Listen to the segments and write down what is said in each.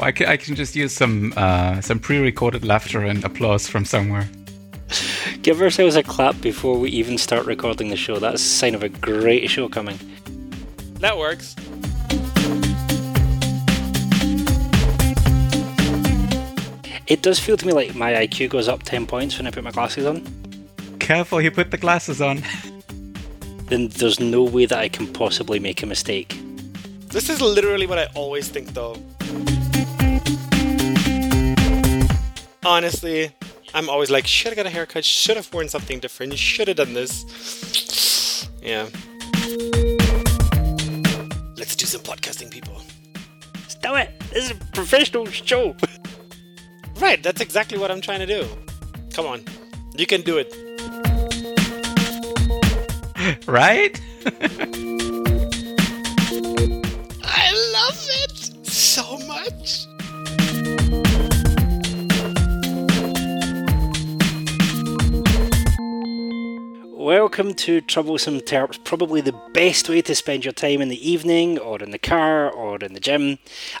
I can, I can just use some uh, some pre-recorded laughter and applause from somewhere. Give ourselves a clap before we even start recording the show. That's a sign of a great show coming. That works. It does feel to me like my IQ goes up 10 points when I put my glasses on. Careful, you put the glasses on. then there's no way that I can possibly make a mistake. This is literally what I always think, though. Honestly, I'm always like, should have got a haircut, should have worn something different, should have done this. Yeah. Let's do some podcasting, people. do it! This is a professional show! right, that's exactly what I'm trying to do. Come on, you can do it. right? I love it so much. Welcome to Troublesome Terps, probably the best way to spend your time in the evening or in the car or in the gym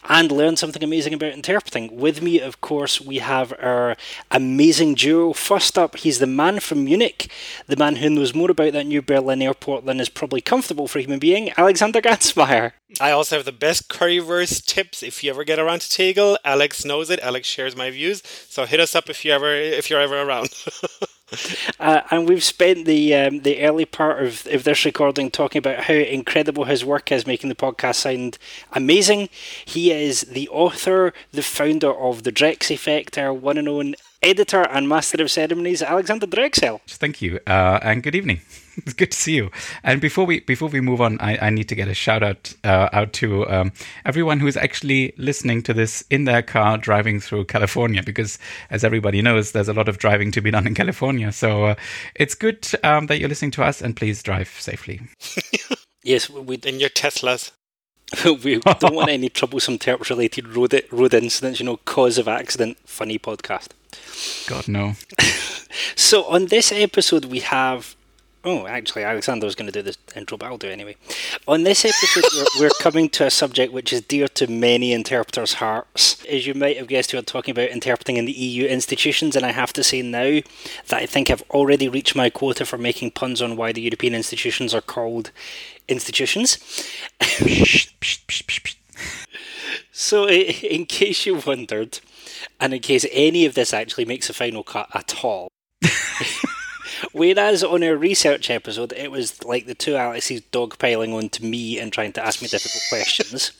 and learn something amazing about interpreting. With me, of course, we have our amazing duo. First up, he's the man from Munich, the man who knows more about that new Berlin airport than is probably comfortable for a human being, Alexander Gansmeier. I also have the best currywurst tips if you ever get around to Tegel. Alex knows it. Alex shares my views. So hit us up if you ever if you're ever around. Uh, and we've spent the um, the early part of, of this recording talking about how incredible his work is, making the podcast sound amazing. He is the author, the founder of the Drex Effect, our one and editor and master of ceremonies, Alexander Drechsel. Thank you, uh, and good evening. it's good to see you. And before we before we move on, I, I need to get a shout out uh, out to um, everyone who is actually listening to this in their car driving through California, because as everybody knows, there's a lot of driving to be done in California. So uh, it's good um, that you're listening to us, and please drive safely. yes, we in your Teslas. we don't want any troublesome terps related road road incidents. You know, cause of accident. Funny podcast. God no. so on this episode, we have Oh, actually, Alexander was going to do this intro, but I'll do it anyway. On this episode, we're, we're, coming to a subject which is dear to many interpreters' hearts. As you might have guessed, we are talking about interpreting in the EU institutions, and I have to say now that I think I've already reached my quota for making puns on why the European institutions are called institutions. so, in case you wondered, and in case any of this actually makes a final cut at all. Whereas on our research episode, it was like the two Alexes dogpiling onto me and trying to ask me difficult questions.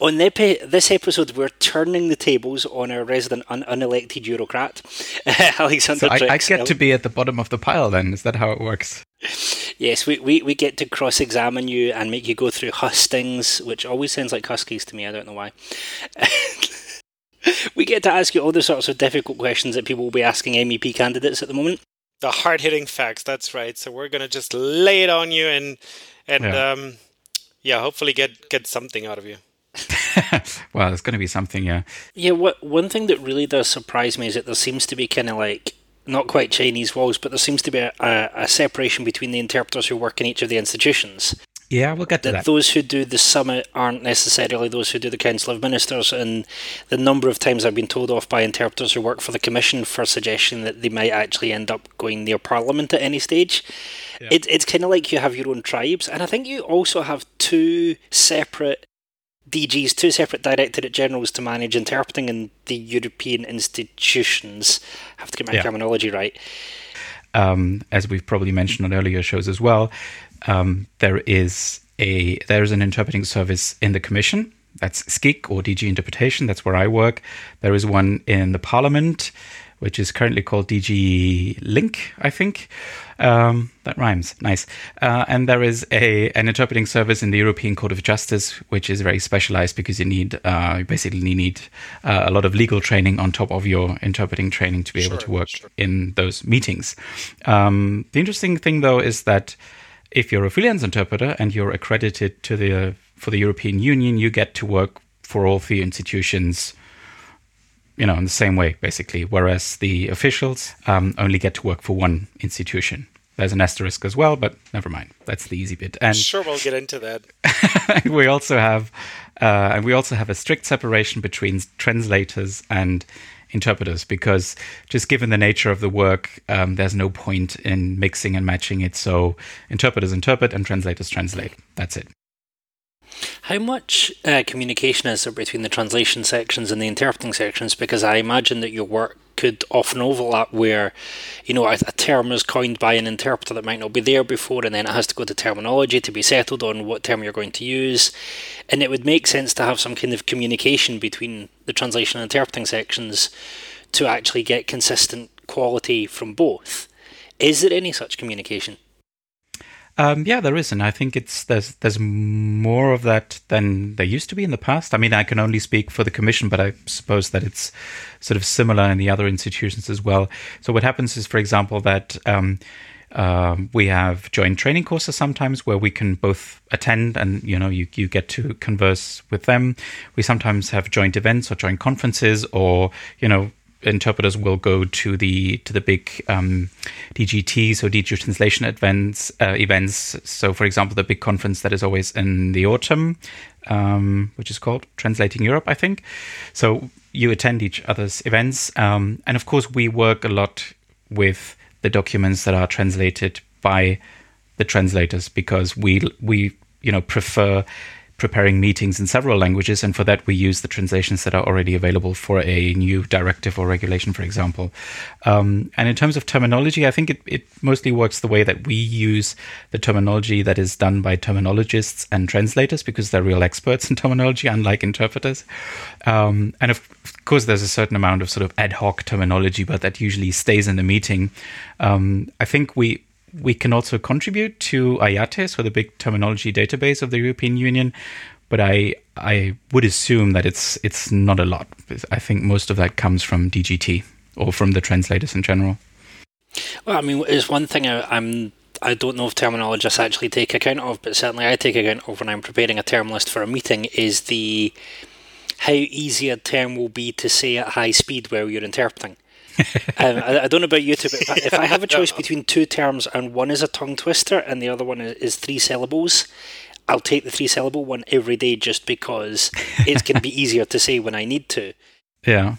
On this episode, we're turning the tables on our resident un- unelected Eurocrat, Alexander. So I, I, get to be at the bottom of the pile. Then is that how it works? Yes, we, we, we get to cross-examine you and make you go through hustings, which always sounds like huskies to me. I don't know why. we get to ask you all the sorts of difficult questions that people will be asking MEP candidates at the moment the hard hitting facts. That's right. So we're gonna just lay it on you and and yeah, um, yeah hopefully get get something out of you. well, there's going to be something, yeah. Yeah. What one thing that really does surprise me is that there seems to be kind of like not quite Chinese walls, but there seems to be a, a, a separation between the interpreters who work in each of the institutions. Yeah, we'll get to that. Those who do the summit aren't necessarily those who do the Council of Ministers, and the number of times I've been told off by interpreters who work for the Commission for suggesting that they might actually end up going near Parliament at any stage. Yeah. It, it's kind of like you have your own tribes, and I think you also have two separate DGs, two separate Directorate Generals to manage interpreting in the European institutions. I have to get my yeah. terminology right. Um, as we've probably mentioned on earlier shows as well, um, there is a there is an interpreting service in the Commission. That's SCIC or DG Interpretation. That's where I work. There is one in the Parliament, which is currently called DG LINC, I think. Um, that rhymes. Nice. Uh, and there is a an interpreting service in the European Court of Justice, which is very specialized because you need uh, you basically need uh, a lot of legal training on top of your interpreting training to be sure, able to work sure. in those meetings. Um, the interesting thing, though, is that if you're a freelance interpreter and you're accredited to the for the European Union, you get to work for all three institutions, you know, in the same way, basically. Whereas the officials um, only get to work for one institution. There's an asterisk as well, but never mind. That's the easy bit. And sure, we'll get into that. we also have, uh, and we also have a strict separation between translators and interpreters because just given the nature of the work, um, there's no point in mixing and matching it. So interpreters interpret and translators translate. That's it. How much uh, communication is there between the translation sections and the interpreting sections? Because I imagine that your work could often overlap where, you know, a, a, term is coined by an interpreter that might not be there before, and then it has to go to terminology to be settled on what term you're going to use. And it would make sense to have some kind of communication between the translation and interpreting sections to actually get consistent quality from both. Is there any such communication? Um, yeah, there is, and I think it's there's there's more of that than there used to be in the past. I mean, I can only speak for the commission, but I suppose that it's sort of similar in the other institutions as well. So what happens is, for example, that um, um, we have joint training courses sometimes where we can both attend and you know you, you get to converse with them. We sometimes have joint events or joint conferences or you know interpreters will go to the to the big um, DGT, so DG Translation events. Uh, events. So, for example, the big conference that is always in the autumn, um, which is called Translating Europe, I think. So you attend each other's events, um, and of course, we work a lot with the documents that are translated by the translators because we we you know prefer preparing meetings in several languages, and for that we use the translations that are already available for a new directive or regulation, for example. Um, and in terms of terminology, I think it, it mostly works the way that we use the terminology that is done by terminologists and translators because they're real experts in terminology, unlike interpreters. Um, and of course, there's a certain amount of sort of ad hoc terminology, but that usually stays in the meeting. Um, I think we we can also contribute to IATES, or the big terminology database of the European Union, but I I would assume that it's it's not a lot. I think most of that comes from DGT or from the translators in general. Well, I mean, it's one thing I, I'm I don't know if terminologists actually take account of, but certainly I take account of when I'm preparing a term list for a meeting is the how easy a term will be to say at high speed while you're interpreting um, I, I, don't know about you two, but if I, if I have a choice between two terms and one is a tongue twister and the other one is, is three syllables, I'll take the three syllable one every day just because it can be easier to say when I need to. Yeah.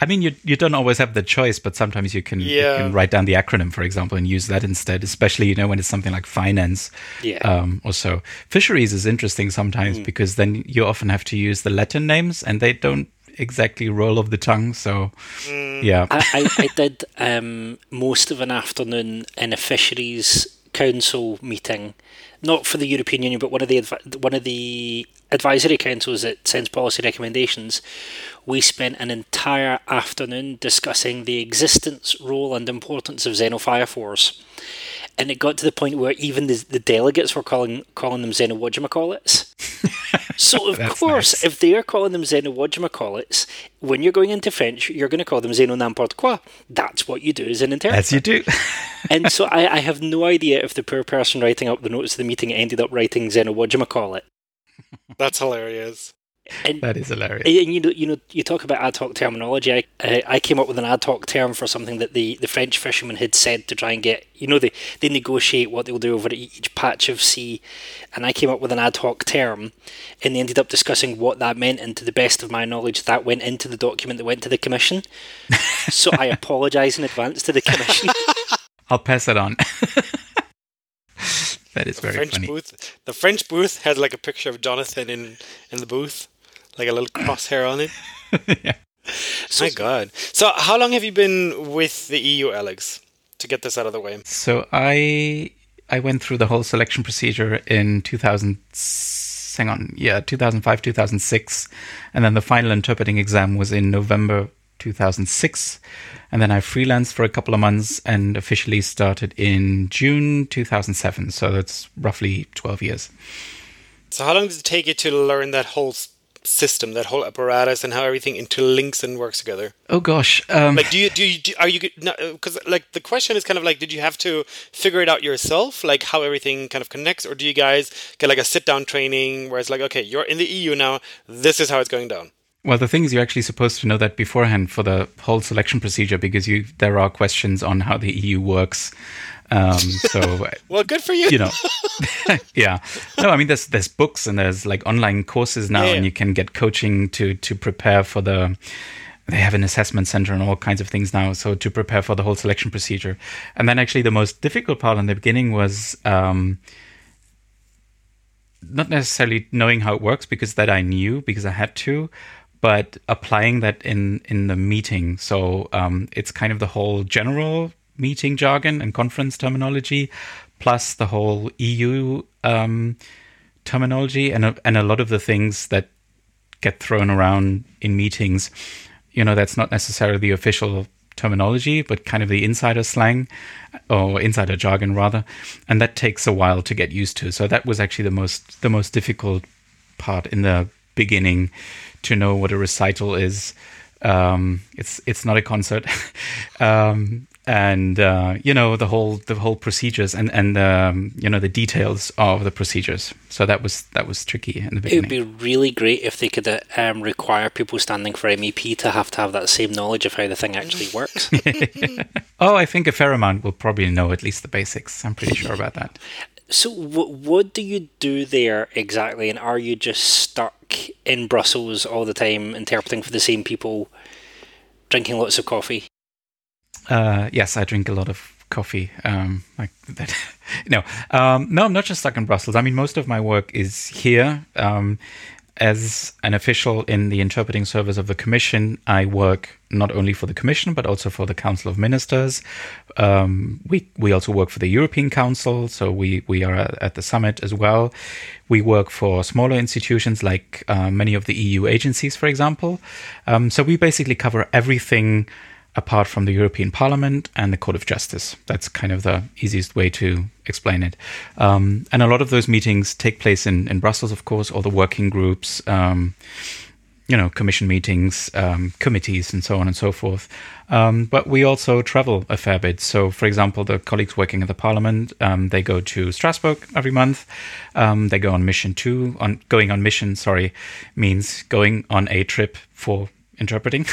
I mean, you you don't always have the choice, but sometimes you can, yeah. you can write down the acronym, for example, and use that instead. Especially, you know, when it's something like finance, yeah. Um, or so. Fisheries is interesting sometimes mm. because then you often have to use the Latin names, and they don't exactly roll of the tongue. So, mm. yeah. I, I, I did um, most of an afternoon in a fisheries council meeting, not for the European Union, but one of the one of the advisory councils that sends policy recommendations. We spent an entire afternoon discussing the existence, role, and importance of xenophyophores and it got to the point where even the, the delegates were calling calling them xenowhatchamacallits. so of course, nice. if they are calling them xenowhatchamacallits, when you're going into French, you're going to call them xeno n'importe quoi. That's what you do as an interpreter. As you do. and so I, I, have no idea if the poor person writing up the notes of the meeting ended up writing xenowhatchamacallit. That's hilarious. And, that is hilarious. And you know, you know, you talk about ad hoc terminology. I, I came up with an ad hoc term for something that the, the French fishermen had said to try and get. You know, they they negotiate what they'll do over each patch of sea, and I came up with an ad hoc term, and they ended up discussing what that meant. And to the best of my knowledge, that went into the document that went to the commission. so I apologise in advance to the commission. I'll pass it on. that is very French funny. Booth, the French booth had like a picture of Jonathan in in the booth like a little crosshair on it. yeah. My God. So, how long have you been with the EU, Alex? To get this out of the way. So I I went through the whole selection procedure in 2000. Hang on, yeah, 2005, 2006, and then the final interpreting exam was in November 2006, and then I freelanced for a couple of months and officially started in June 2007. So that's roughly 12 years. So how long did it take you to learn that whole system, that whole apparatus, and how everything interlinks and works together? Oh gosh, um, like do you do you do, are you because like the question is kind of like did you have to figure it out yourself, like how everything kind of connects, or do you guys get like a sit down training where it's like okay, you're in the EU now, this is how it's going down. Well, the thing is, you're actually supposed to know that beforehand for the whole selection procedure because you there are questions on how the EU works Um, so well, good for you. You know, yeah. No, I mean there's there's books and there's like online courses now, yeah. and you can get coaching to to prepare for the. They have an assessment center and all kinds of things now, so to prepare for the whole selection procedure. And then actually the most difficult part in the beginning was. Um, not necessarily knowing how it works because that I knew because I had to, but applying that in in the meeting. So um, it's kind of the whole general meeting jargon and conference terminology, plus the whole EU um, terminology and a, and a lot of the things that get thrown around in meetings. You know, that's not necessarily the official terminology, but kind of the insider slang or insider jargon rather, and that takes a while to get used to. So that was actually the most the most difficult part in the beginning to know what a recital is. Um, it's it's not a concert, um, and uh, you know the whole the whole procedures and and um, you know the details of the procedures. So that was that was tricky in the beginning. It would be really great if they could uh, um, require people standing for MEP to have to have that same knowledge of how the thing actually works. oh, I think a fair amount will probably know at least the basics. I'm pretty sure about that. So, what what do you do there exactly? And are you just stuck in Brussels all the time, interpreting for the same people, drinking lots of coffee? Uh, yes, I drink a lot of coffee. Um, like that. no, um, no, I'm not just stuck in Brussels. I mean, most of my work is here. Um, as an official in the interpreting service of the Commission, I work not only for the Commission but also for the Council of Ministers. Um, we we also work for the European Council, so we we are at the summit as well. We work for smaller institutions like uh, many of the EU agencies, for example. Um, so we basically cover everything apart from the European Parliament and the Court of Justice. That's kind of the easiest way to explain it. Um, and a lot of those meetings take place in, in Brussels, of course, all the working groups, um, you know, commission meetings, um, committees, and so on and so forth. Um, but we also travel a fair bit. So, for example, the colleagues working in the Parliament, um, they go to Strasbourg every month. Um, they go on mission too. On going on mission, sorry, means going on a trip for interpreting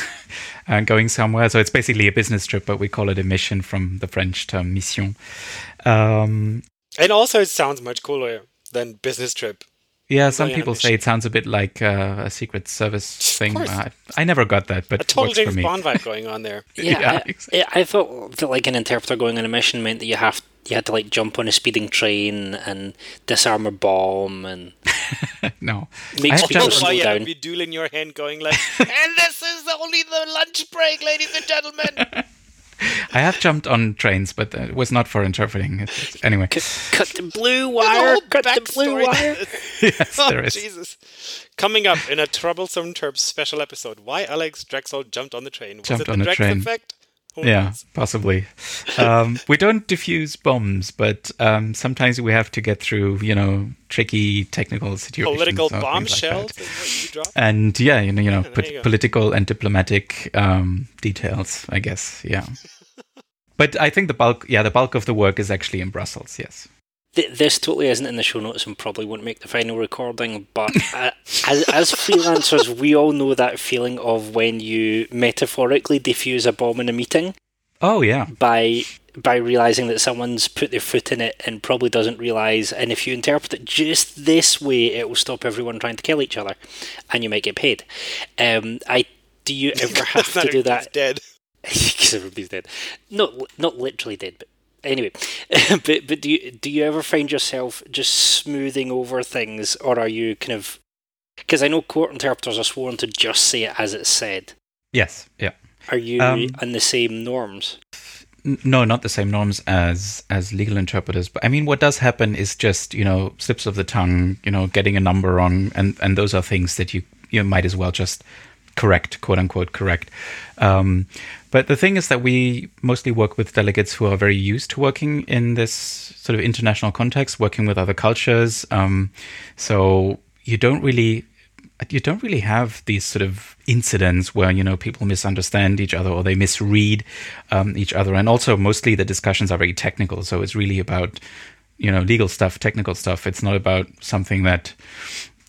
and going somewhere. So it's basically a business trip, but we call it a mission from the French term mission. Um, and also, it sounds much cooler than business trip. Yeah, some people say it sounds a bit like uh, a secret service thing. I, I, never got that, but a total James Bond vibe going on there. yeah, yeah I, exactly. I, thought that like an interpreter going on a mission meant that you have you had to like jump on a speeding train and disarm a bomb and no. Make people slow yeah, down. Be dueling your hand, going like, and this is only the lunch break, ladies and gentlemen. I have jumped on trains, but it was not for interpreting. It. anyway, cut, cut, the blue wire. Cut the blue wire. yes, oh, there is. Jesus. Coming up in a troublesome terps special episode: Why Alex Drechsel jumped on the train? Was it the on Drex train. effect? Yeah, possibly. um, we don't diffuse bombs, but um, sometimes we have to get through, you know, tricky technical situations. Political bombshells. Like and yeah, you know, you know, Yeah, there you political and diplomatic um, details. I guess, yeah. but I think the bulk, yeah, the bulk of the work is actually in Brussels. Yes. Th- This totally isn't in the show notes and probably won't make the final recording, but uh, as, as freelancers, we all know that feeling of when you metaphorically defuse a bomb in a meeting Oh yeah. by by realizing that someone's put their foot in it and probably doesn't realize, and if you interpret it just this way, it will stop everyone trying to kill each other, and you might get paid. Um, I do you ever have to do It's that? Dead. because everybody's dead. Not not literally dead, but anyway. but but do you do you ever find yourself just smoothing over things, or are you kind of? Because I know court interpreters are sworn to just say it as it's said. Yes. Yeah. Are you Um, in the same norms? N- no, not the same norms as as legal interpreters. But I mean, what does happen is just you know slips of the tongue, you know, getting a number wrong, and and those are things that you you might as well just correct, quote unquote, correct. Um, but the thing is that we mostly work with delegates who are very used to working in this sort of international context, working with other cultures. Um, so you don't really you don't really have these sort of incidents where you know people misunderstand each other or they misread um, each other and also mostly the discussions are very technical so it's really about you know legal stuff technical stuff it's not about something that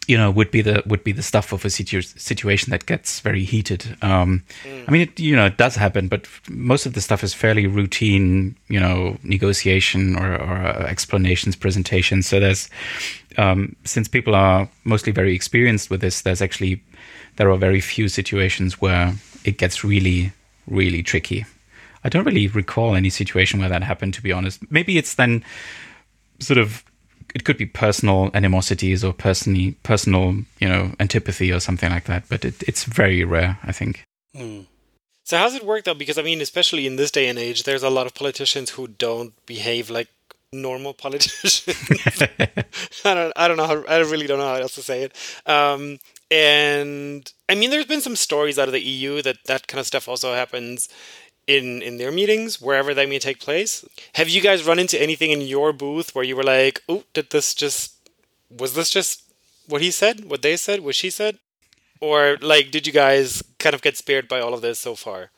you know would be the would be the stuff of a situ- situation that gets very heated. Um, mm. i mean it you know it does happen but most of the stuff is fairly routine you know negotiation or, or uh, explanations presentations. So there's um, since people are mostly very experienced with this there's actually there are very few situations where it gets really really tricky. I don't really recall any situation where that happened to be honest. Maybe it's then sort of it could be personal animosities or personally personal you know antipathy or something like that but it, it's very rare i think. Mm. so how's it work though? Because i mean especially in this day and age there's a lot of politicians who don't behave like normal politicians. I don't i don't know how i really don't know how else to say it. Um, and i mean there's been some stories out of the eu that that kind of stuff also happens in in their meetings wherever they may take place have you guys run into anything in your booth where you were like oh did this just was this just what he said what they said what she said or like did you guys kind of get spared by all of this so far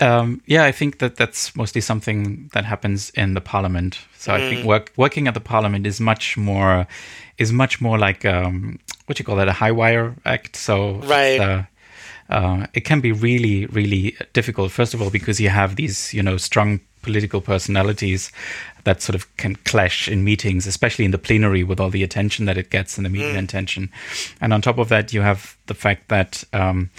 um, yeah, I think that that's mostly something that happens in the parliament. So mm. I think mm. work, working at the parliament is much more is much more like um, what you call that a high wire act. So right. Uh, it can be really, really difficult. First of all, because you have these, you know, strong political personalities that sort of can clash in meetings, especially in the plenary with all the attention that it gets and the media mm. attention. And on top of that, you have the fact that um,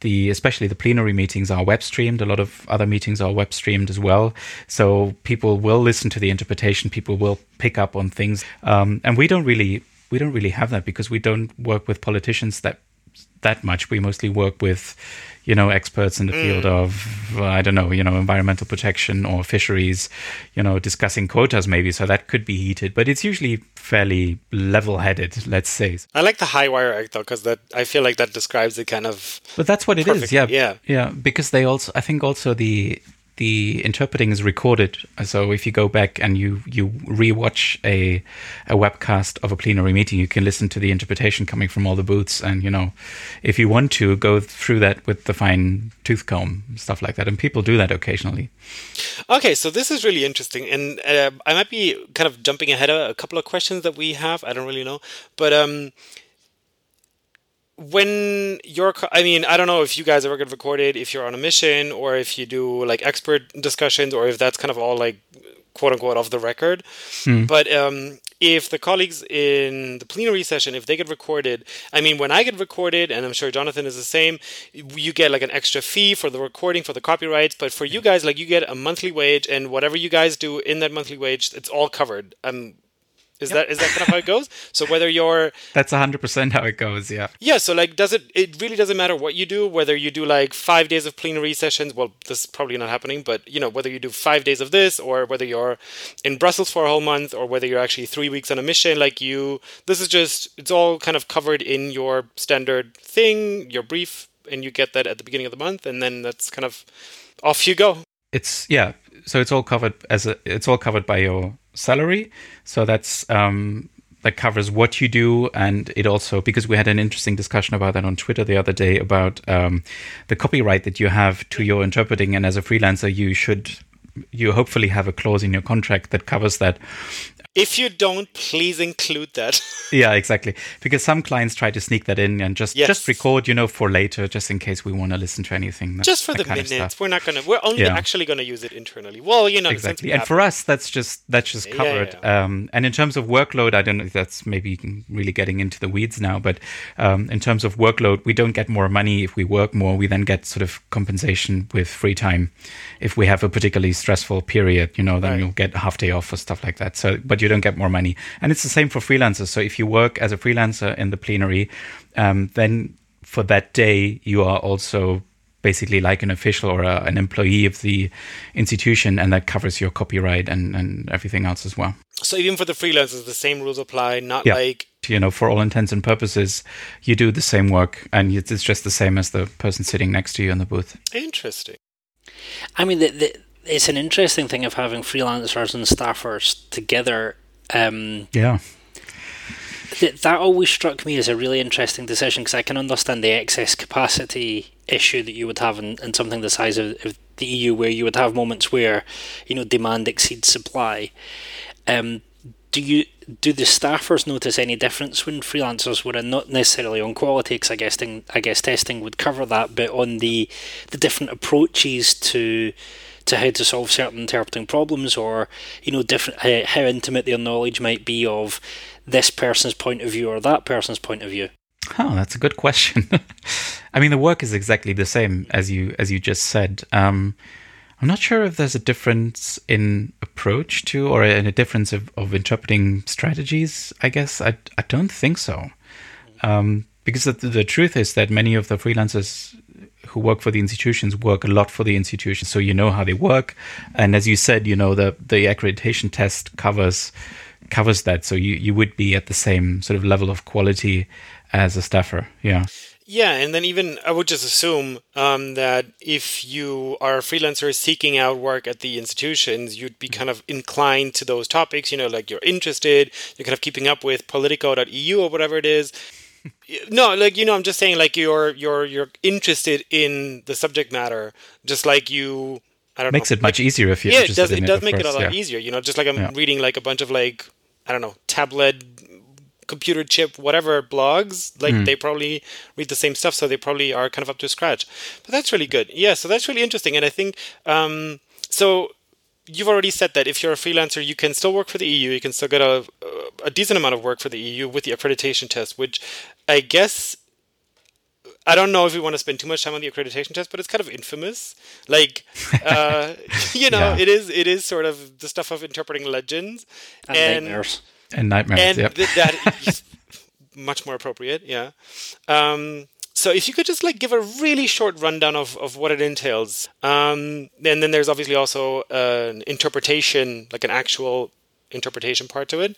the especially the plenary meetings are web streamed. A lot of other meetings are web streamed as well. So people will listen to the interpretation. People will pick up on things, um, and we don't really we don't really have that because we don't work with politicians that that much. We mostly work with, you know, experts in the mm. field of, I don't know, you know, environmental protection or fisheries, you know, discussing quotas maybe. So that could be heated, but it's usually fairly level headed, let's say. I like the high wire act though, because that I feel like that describes it kind of. But that's what it is, yeah. Yeah. Yeah. Because they also, I think also the, the interpreting is recorded. So if you go back and you you rewatch a a webcast of a plenary meeting, you can listen to the interpretation coming from all the booths. And you know, if you want to go through that with the fine tooth comb, stuff like that, and people do that occasionally. Okay, so this is really interesting, and uh, I might be kind of jumping ahead a couple of questions that we have. I don't really know, but um when you're i mean i don't know if you guys ever get recorded if you're on a mission or if you do like expert discussions or if that's kind of all like quote unquote off the record. Mm. but um, if the colleagues in the plenary session if they get recorded i mean when i get recorded and i'm sure jonathan is the same you get like an extra fee for the recording for the copyrights. But for you guys like you get a monthly wage and whatever you guys do in that monthly wage it's all covered. Um is yep. that is that kind of how it goes? So whether you're That's hundred percent how it goes, yeah. Yeah, so like does it it really doesn't matter what you do, whether you do like five days of plenary sessions, well this is probably not happening, but you know, whether you do five days of this or whether you're in Brussels for a whole month or whether you're actually three weeks on a mission, like you this is just it's all kind of covered in your standard thing, your brief, and you get that at the beginning of the month and then that's kind of off you go. It's yeah, so it's all covered as a it's all covered by your salary. So that's um, that covers what you do, and it also because we had an interesting discussion about that on Twitter the other day about um, the copyright that you have to your interpreting, and as a freelancer, you should you hopefully have a clause in your contract that covers that. If you don't, please include that. yeah, exactly. Because some clients try to sneak that in and just yes. just record, you know, for later, just in case we want to listen to anything. That, just for the minutes. We're not gonna. We're only yeah. actually gonna use it internally. Well, you know, exactly. And for us, that's just that's just covered. Yeah, yeah, um, and in terms of workload, I don't know. if That's maybe really getting into the weeds now. But um, in terms of workload, we don't get more money if we work more. We then get sort of compensation with free time. If we have a particularly stressful period, you know, then right. you'll get a half day off or stuff like that. So, but you don't get more money. And it's the same for freelancers. So if you work as a freelancer in the plenary, um, then for that day, you are also basically like an official or a, an employee of the institution, and that covers your copyright and, and everything else as well. So even for the freelancers, the same rules apply, not yeah. like you know, for all intents and purposes, you do the same work, and it's just the same as the person sitting next to you in the booth. Interesting. I mean, the, the, it's an interesting thing of having freelancers and staffers together um, yeah. Th- that always struck me as a really interesting decision because I can understand the excess capacity issue that you would have in, in something the size of, of, the EU, where you would have moments where you know demand exceeds supply. Um, do you do the staffers notice any difference when freelancers were in? Not necessarily on quality, because I guess I guess testing would cover that, but on the the different approaches to to how to solve certain interpreting problems, or you know, different how, how intimate their knowledge might be of this person's point of view or that person's point of view. Oh, that's a good question. I mean, the work is exactly the same as you as you just said. Um, I'm not sure if there's a difference in approach to or a difference of, of interpreting strategies. I guess I, I don't think so. Um, because the, the, truth is that many of the freelancers who work for the institutions work a lot for the institutions, so you know how they work. And as you said, you know the the accreditation test covers covers that, so you you would be at the same sort of level of quality as a staffer. Yeah. Yeah, and then even I would just assume um, that if you are a freelancer seeking out work at the institutions, you'd be kind of inclined to those topics. You know, like you're interested, you're kind of keeping up with Politico.eu or whatever it is. No, like you know, I'm just saying, like you're you're you're interested in the subject matter, just like you. I don't know. makes know, it much like, easier if you're yeah, it does. It does make course, it a lot yeah. easier. You know, just like I'm yeah. reading like a bunch of like I don't know tablet computer chip whatever blogs like mm. they probably read the same stuff so they probably are kind of up to scratch but that's really good yeah so that's really interesting and i think um, so you've already said that if you're a freelancer you can still work for the eu you can still get a, a decent amount of work for the eu with the accreditation test which i guess I don't know if we want to spend too much time on the accreditation test, but it's kind of infamous. Like, uh, you know, yeah. it is it is sort of the stuff of interpreting legends and, and nightmares and nightmares. And yep. th- that is much more appropriate. Yeah. Um, so if you could just like give a really short rundown of, of what it entails, um, and then there's obviously also uh, an interpretation, like an actual interpretation part to it.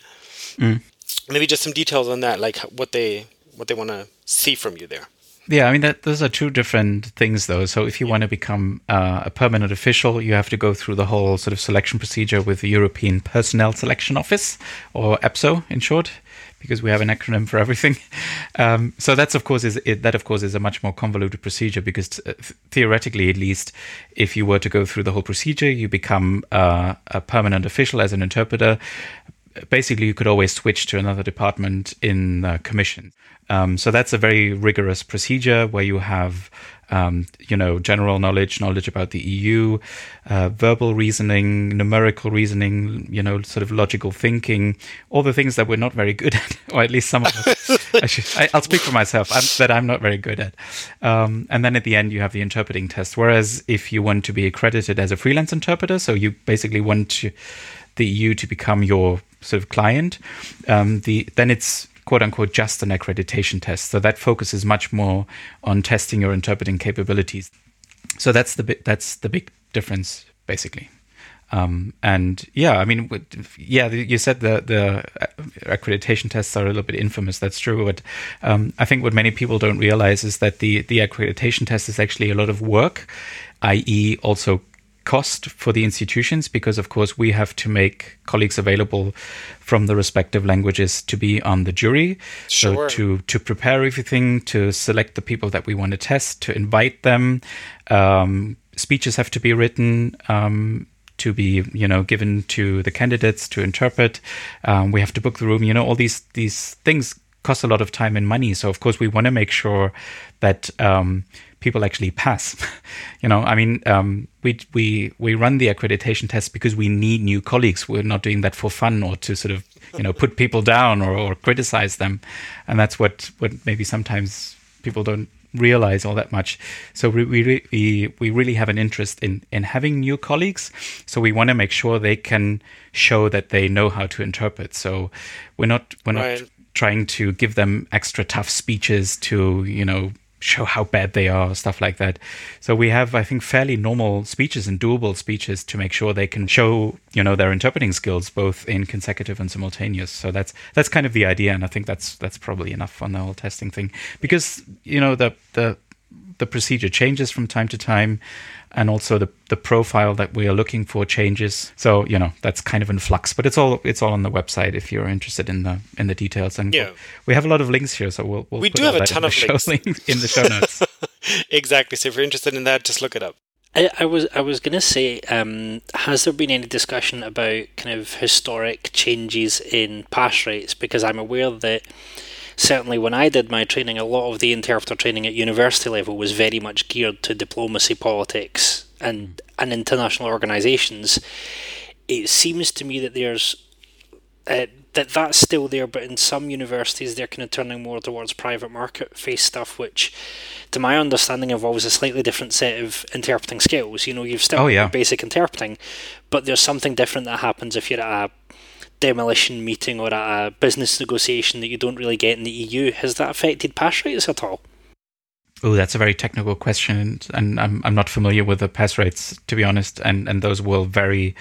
Mm. Maybe just some details on that, like what they what they want to see from you there. Yeah, I mean that those are two different things, though. So if you want to become uh, a permanent official, you have to go through the whole sort of selection procedure with the European Personnel Selection Office, or EPSO in short, because we have an acronym for everything. Um, so that's of course is it, that of course is a much more convoluted procedure because uh, theoretically, at least, if you were to go through the whole procedure, you become uh, a permanent official as an interpreter basically you could always switch to another department in the commission. Um, so that's a very rigorous procedure where you have, um, you know, general knowledge, knowledge about the EU, uh, verbal reasoning, numerical reasoning, you know, sort of logical thinking, all the things that we're not very good at, or at least some of us. I will speak for myself I'm, that I'm not very good at. Um, and then at the end, you have the interpreting test. Whereas if you want to be accredited as a freelance interpreter, so you basically want to, the EU to become your sort of client, um, the then it's quote unquote just an accreditation test. So that focuses much more on testing your interpreting capabilities. So that's the that's the big difference basically. Um, and yeah, I mean, yeah, you said the the accreditation tests are a little bit infamous. That's true, but um, I think what many people don't realize is that the the accreditation test is actually a lot of work, i.e., also cost for the institutions because of course we have to make colleagues available from the respective languages to be on the jury. Sure. so to to prepare everything to select the people that we want to test to invite them. Um, speeches have to be written um, to be you know given to the candidates to interpret. Um, we have to book the room. You know all these these things cost a lot of time and money. So of course we want to make sure that um, people actually pass. you know, I mean, um, we we we run the accreditation test because we need new colleagues. We're not doing that for fun or to sort of you know put people down or, or criticize them, and that's what what maybe sometimes people don't realize all that much. So we we we, we really have an interest in in having new colleagues. So we want to make sure they can show that they know how to interpret. So we're not we're not right. trying to give them extra tough speeches to you know show how bad they are, stuff like that. So we have, I think, fairly normal speeches and doable speeches to make sure they can show, you know, their interpreting skills both in consecutive and simultaneous. So that's that's kind of the idea, and I think that's that's probably enough on the whole testing thing because you know the the the procedure changes from time to time and also the, the profile that we are looking for changes. So you know that's kind of in flux but it's all it's all on the website if you're interested in the in the details. And yeah. we have a lot of links here so we'll, we'll we do have a ton of links. in the show notes. Exactly. So if you're interested in that just look it up. I, I was I was going to say, um, has there been any discussion about kind of historic changes in pass rates? Because I'm aware that certainly when I did my training, a lot of the interpreter training at university level was very much geared to diplomacy, politics, and and international organisations. It seems to me that there's uh, that that's still there, but in some universities they're kind of turning more towards private market face stuff, which, to my understanding, involves a slightly different set of interpreting skills. You know, you've still oh, yeah. basic interpreting, but there's something different that happens if you're at a demolition meeting or at a business negotiation that you don't really get in the EU. Has that affected pass rates at all? Oh, that's a very technical question, and I'm I'm not familiar with the pass rates to be honest, and and those will vary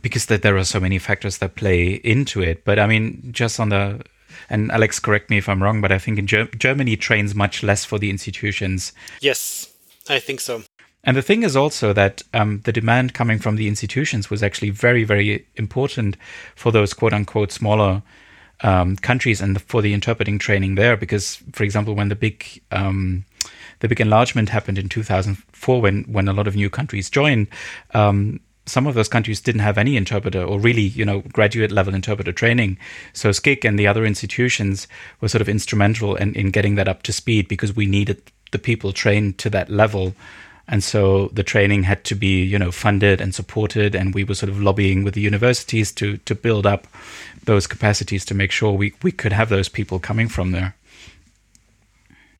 because there are so many factors that play into it. But I mean, just on the and Alex, correct me if I'm wrong, but I think in Ger- Germany trains much less for the institutions. Yes, I think so. And the thing is also that um, the demand coming from the institutions was actually very, very important for those quote unquote smaller um, countries and for the interpreting training there. Because, for example, when the big um, the big enlargement happened in 2004, when when a lot of new countries joined, um, some of those countries didn't have any interpreter or really, you know, graduate level interpreter training. So SCIC and the other institutions were sort of instrumental in, in getting that up to speed because we needed the people trained to that level. And so the training had to be, you know, funded and supported. And we were sort of lobbying with the universities to to build up those capacities to make sure we, we could have those people coming from there.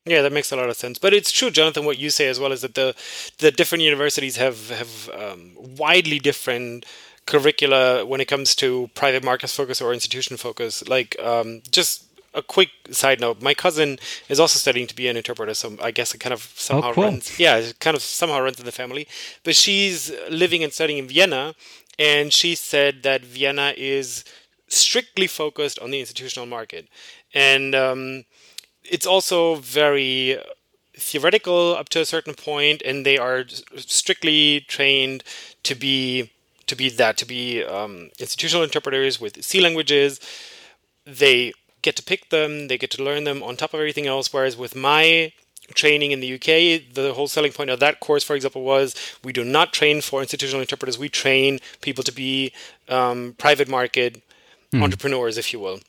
Yeah, that makes a lot of sense. But it's true, Jonathan. What you say as well is that the the different universities have have um, widely different curricula when it comes to private markets focus or institution focus. Like um, just a quick side note: my cousin is also studying to be an interpreter, so I guess it kind of somehow oh, cool. runs. Yeah, it kind of somehow runs in the family. But she's living and studying in Vienna, and she said that Vienna is strictly focused on the institutional market, and um, it's also very theoretical up to a certain point, and they are strictly trained to be to be that to be um, institutional interpreters with C languages. They get to pick them, they get to learn them on top of everything else. Whereas with my training in the UK, the whole selling point of that course, for example, was we do not train for institutional interpreters. We train people to be um, private market mm. entrepreneurs, if you will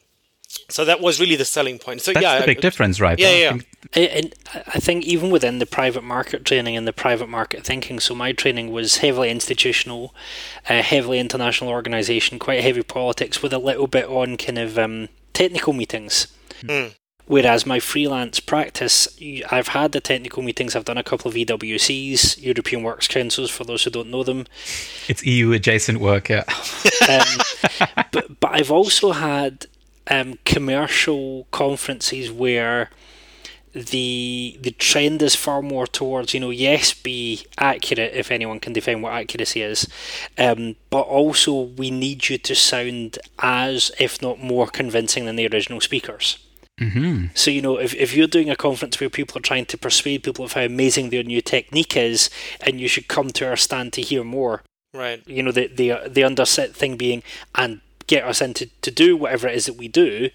so that was really the selling point. So That's yeah, the big difference, right? Yeah, yeah. And I think even within the private market training and the private market thinking, so my training was heavily institutional, uh, heavily international organisation, quite heavy politics, with a little bit on kind of um, technical meetings. Mm. Whereas my freelance practice, I've had the technical meetings. I've done a couple of EWCs, European Works Councils, for those who don't know them. It's EU adjacent work, yeah. um, but but I've also had um, commercial conferences where the the trend is far more towards you know yes be accurate if anyone can define what accuracy is um, but also we need you to sound as if not more convincing than the original speakers mm-hmm. so you know if, if you're doing a conference where people are trying to persuade people of how amazing their new technique is and you should come to our stand to hear more right you know the the, the underset thing being and get us into to do whatever it is that we do,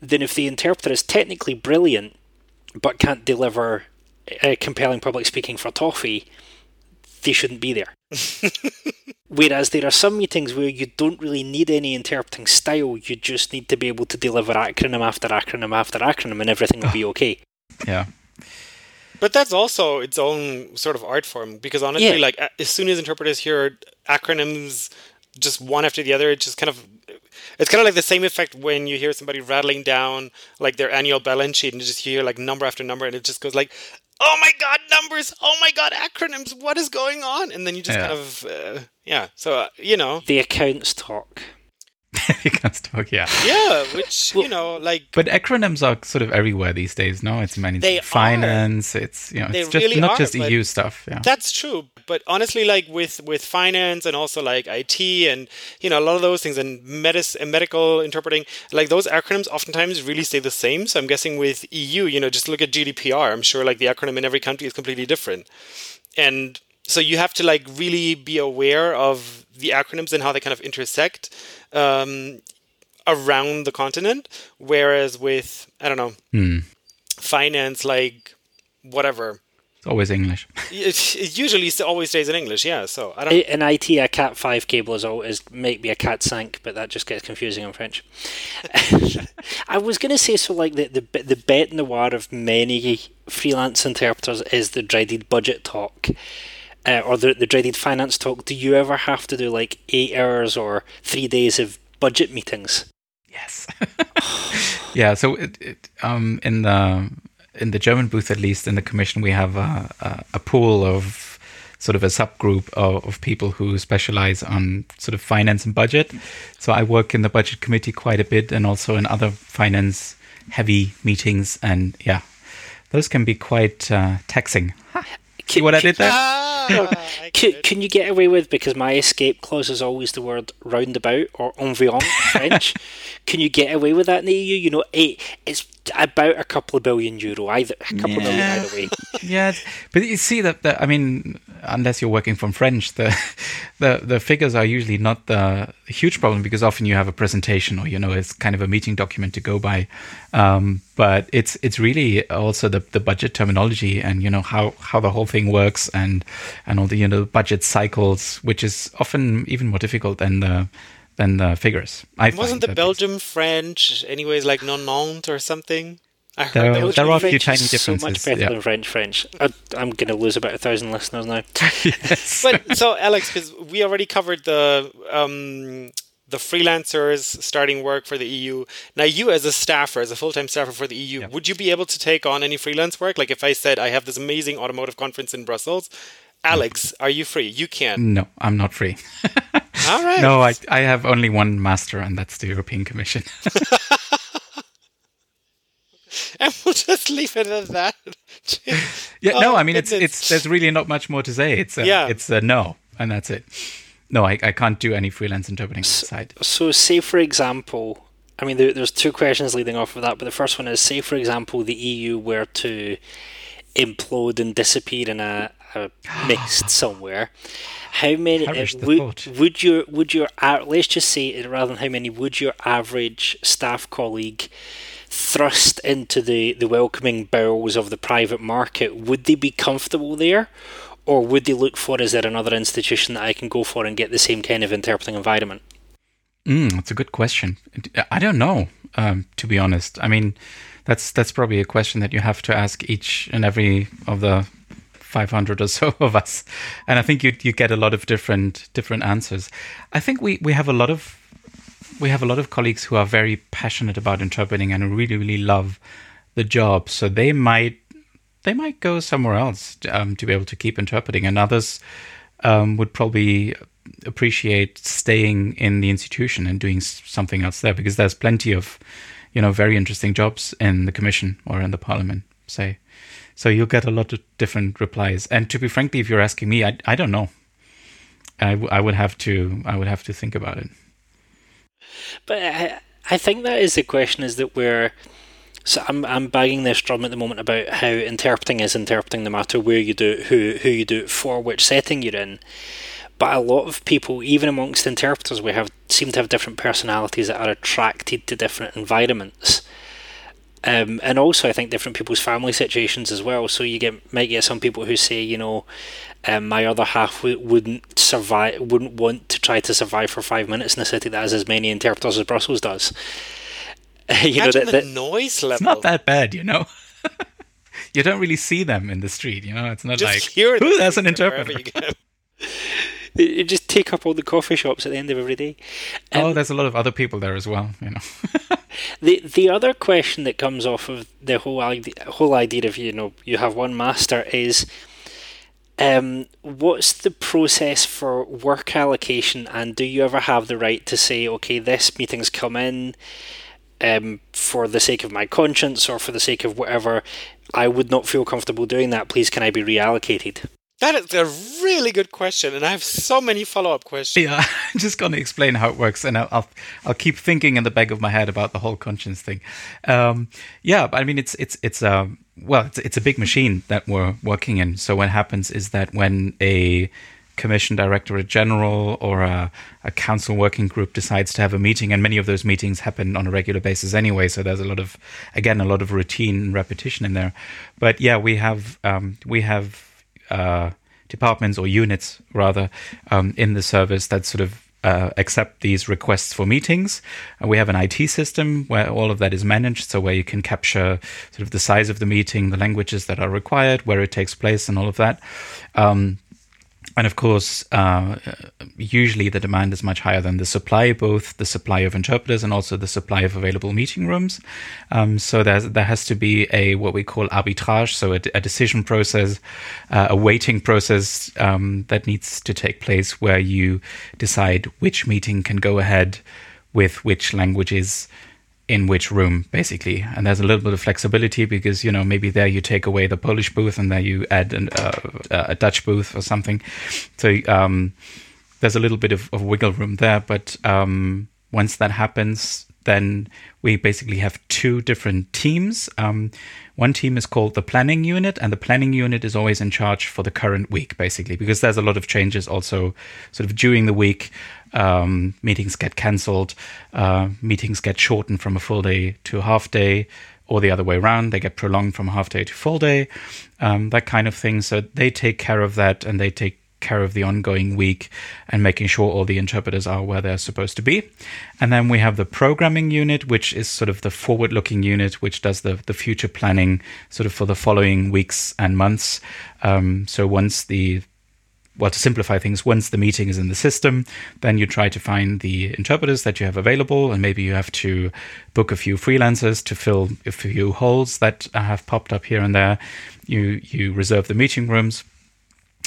then if the interpreter is technically brilliant but can't deliver a compelling public speaking for toffee, they shouldn't be there. Whereas there are some meetings where you don't really need any interpreting style, you just need to be able to deliver acronym after acronym after acronym and everything will be okay. Yeah. But that's also its own sort of art form because honestly, yeah. like as soon as interpreters hear acronyms just one after the other. It just kind of it's kind of like the same effect when you hear somebody rattling down like their annual balance sheet and you just hear like number after number and it just goes like oh my god numbers! Oh my god acronyms! What is going on? And then you just yeah. kind of uh, yeah. So uh, you know. The accounts talk Because talk, yeah. Yeah, which you know, like. But acronyms are sort of everywhere these days. No, it's many. They finance. Are. It's you know, they it's just really not are, just EU stuff. Yeah, that's true. But honestly, like with with finance and also like IT and you know a lot of those things and medicine and medical interpreting, like those acronyms oftentimes really stay the same. So I'm guessing with EU, you know, just look at GDPR. I'm sure like the acronym in every country is completely different, and so you have to like really be aware of the acronyms and how they kind of intersect um, around the continent. Whereas with I don't know mm. finance, like whatever It's always English. it, it usually always stays in English, yeah. So I don't. In IT, a Cat five cable is always might be a Cat cinq, but that just gets confusing in French. I was going to say so. Like the the the bête noir of many freelance interpreters is the dreaded budget talk. Uh, or the, the dreaded finance talk, do you ever have to do like eight hours or three days of budget meetings? Yes. yeah. So it, it, um, in the in the German booth, at least in the commission, we have a, a, a pool of sort of a subgroup of, of, people who specialize on sort of finance and budget. So I work in the budget committee quite a bit, and also in other finance heavy meetings. And yeah, those can be quite uh, taxing. See what I did there? Ah, can, can, you get away with because my escape clause is always the word roundabout or environ French? can you get away with that in the EU? You know, it, it's about a couple of billion euro, either a couple yeah. of million either way. yeah, but you see that, that I mean, unless you're working from French, the the the figures are usually not the huge problem because often you have a presentation or you know it's kind of a meeting document to go by. Um, but it's it's really also the, the budget terminology and you know how, how the whole thing works and and all the you know budget cycles, which is often even more difficult than the than the figures. I Wasn't the Belgium French anyways like nonante or something? there, are, there are a few tiny differences. So much better yeah. than French French. I, am going to lose about a thousand listeners now. yes. But so Alex, because we already covered the um, the freelancers starting work for the EU. Now, you as a staffer, as a full time staffer for the EU, yep. would you be able to take on any freelance work? Like if I said I have this amazing automotive conference in Brussels, Alex, are you free? You can. No, I'm not free. All right. No, I, I have only one master, and that's the European Commission. and we'll just leave it at that. yeah, oh, no, I mean it's it's there's really not much more to say. It's a, yeah. it's a no, and that's it. No, I, I can't do any freelance interpreting so, side. So, say for example, I mean, there, there's two questions leading off of that, but the first one is, say for example, the EU were to implode and disappear in a, mist somewhere. How many uh, would, would your would your let's just say it rather than how many would your average staff colleague thrust into the, the welcoming bowels of the private market, would they be comfortable there? Or would they look for, is there another institution that I can go for and get the same kind of interpreting environment? Mm, that's a good question. I don't know, um, to be honest. I mean, that's that's probably a question that you have to ask each and every of the 500 or so of us, and I think you you get a lot of different different answers. I think we we have a lot of we have a lot of colleagues who are very passionate about interpreting and really really love the job. So they might they might go somewhere else um, to be able to keep interpreting. And others um, would probably appreciate staying in the institution and doing something else there because there's plenty of you know very interesting jobs in the commission or in the parliament say so you'll get a lot of different replies and to be frankly if you're asking me i, I don't know I, w- I would have to i would have to think about it but I, I think that is the question: is that we're so I'm I'm bagging this drum at the moment about how interpreting is interpreting, no matter where you do it, who who you do it for, which setting you're in. But a lot of people, even amongst interpreters, we have seem to have different personalities that are attracted to different environments. Um, and also, I think different people's family situations as well. So you get might get some people who say, you know, um, my other half w- wouldn't survive, wouldn't want to try to survive for five minutes in a city that has as many interpreters as Brussels does. you Imagine know, that, the noise level. It's not that bad, you know. you don't really see them in the street, you know. It's not just like hear who has an interpreter. you just take up all the coffee shops at the end of every day. Oh, um, oh, there's a lot of other people there as well, you know. the the other question that comes off of the whole idea, whole idea of you know you have one master is um, what's the process for work allocation, and do you ever have the right to say, okay, this meeting's come in um, for the sake of my conscience or for the sake of whatever? I would not feel comfortable doing that. Please, can I be reallocated? That is a really good question, and I have so many follow-up questions. Yeah, I'm just going to explain how it works, and I'll, I'll, I'll keep thinking in the back of my head about the whole conscience thing. Um, yeah, I mean, it's it's it's a well, it's it's a big machine that we're working in. So what happens is that when a commission directorate general or a, a, council working group decides to have a meeting, and many of those meetings happen on a regular basis anyway. So there's a lot of, again, a lot of routine and repetition in there. But yeah, we have um, we have uh, departments or units rather um, in the service that sort of uh, accept these requests for meetings. And we have an IT system where all of that is managed, so where you can capture sort of the size of the meeting, the languages that are required, where it takes place, and all of that. Um, and of course, uh, usually the demand is much higher than the supply, both the supply of interpreters and also the supply of available meeting rooms. Um, so there has to be a what we call arbitrage, so a, a decision process, uh, a waiting process um, that needs to take place where you decide which meeting can go ahead with which languages in which room basically. And there's a little bit of flexibility because you know maybe there you take away the polish booth and there you add an, uh, a dutch booth or something. So um, there's a little bit of, of wiggle room there. But um, once that happens then we basically have two different teams um, one team is called the planning unit and the planning unit is always in charge for the current week basically because there's a lot of changes also sort of during the week um, meetings get cancelled, uh, meetings get shortened from a full day to a half day, or the other way around, they get prolonged from a half day to full day, um, that kind of thing. So they take care of that and they take care of the ongoing week and making sure all the interpreters are where they're supposed to be. And then we have the programming unit, which is sort of the forward looking unit, which does the, the future planning sort of for the following weeks and months. Um, so once the well, to simplify things, once the meeting is in the system, then you try to find the interpreters that you have available, and maybe you have to book a few freelancers to fill a few holes that have popped up here and there. You you reserve the meeting rooms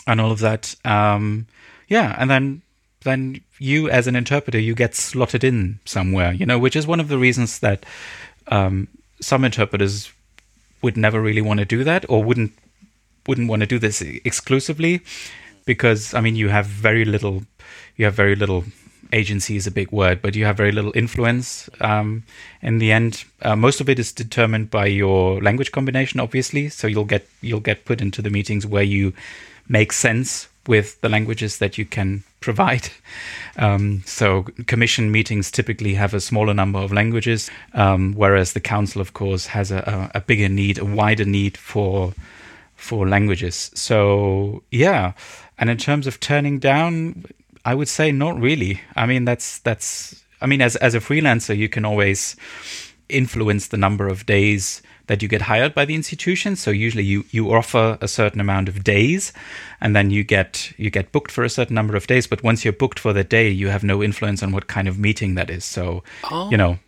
and all of that. Um, yeah, and then then you as an interpreter you get slotted in somewhere, you know, which is one of the reasons that um, some interpreters would never really want to do that or wouldn't wouldn't want to do this exclusively because I mean you have very little you have very little agency is a big word, but you have very little influence. Um, in the end, uh, most of it is determined by your language combination, obviously. So you'll get you'll get put into the meetings where you make sense with the languages that you can provide. Um, so commission meetings typically have a smaller number of languages, um, whereas the council, of course, has a, a, bigger need, a wider need for for languages. So yeah, and in terms of turning down, I would say not really. I mean that's that's I mean as as a freelancer you can always influence the number of days that you get hired by the institution. So usually you you offer a certain amount of days and then you get you get booked for a certain number of days, but once you're booked for the day, you have no influence on what kind of meeting that is. So oh. you know,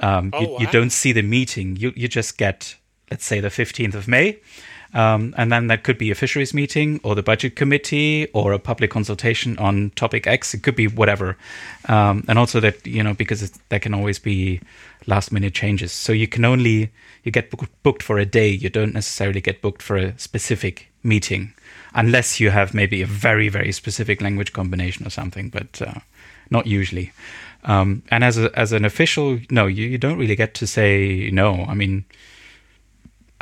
um, oh, you, wow. you don't see the meeting. You you just get let's say the 15th of May um, and then that could be a fisheries meeting or the budget committee or a public consultation on topic X. It could be whatever. Um, and also that, you know, because there can always be last minute changes. So you can only, you get booked for a day. You don't necessarily get booked for a specific meeting unless you have maybe a very, very specific language combination or something, but uh, not usually. Um, and as a, as an official, no, you, you don't really get to say no. I mean,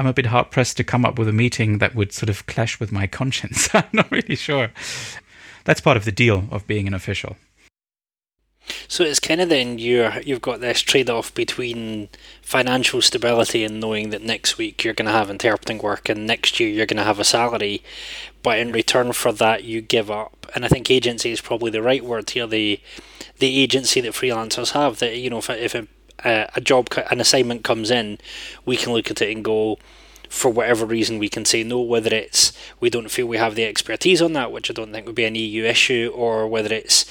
I'm a bit hard pressed to come up with a meeting that would sort of clash with my conscience. I'm not really sure. That's part of the deal of being an official. So it's kind of then you're you've got this trade off between financial stability and knowing that next week you're going to have interpreting work and next year you're going to have a salary, but in return for that you give up. And I think agency is probably the right word here. The the agency that freelancers have that you know if if a a job, an assignment comes in, we can look at it and go, for whatever reason, we can say no, whether it's we don't feel we have the expertise on that, which I don't think would be an EU issue, or whether it's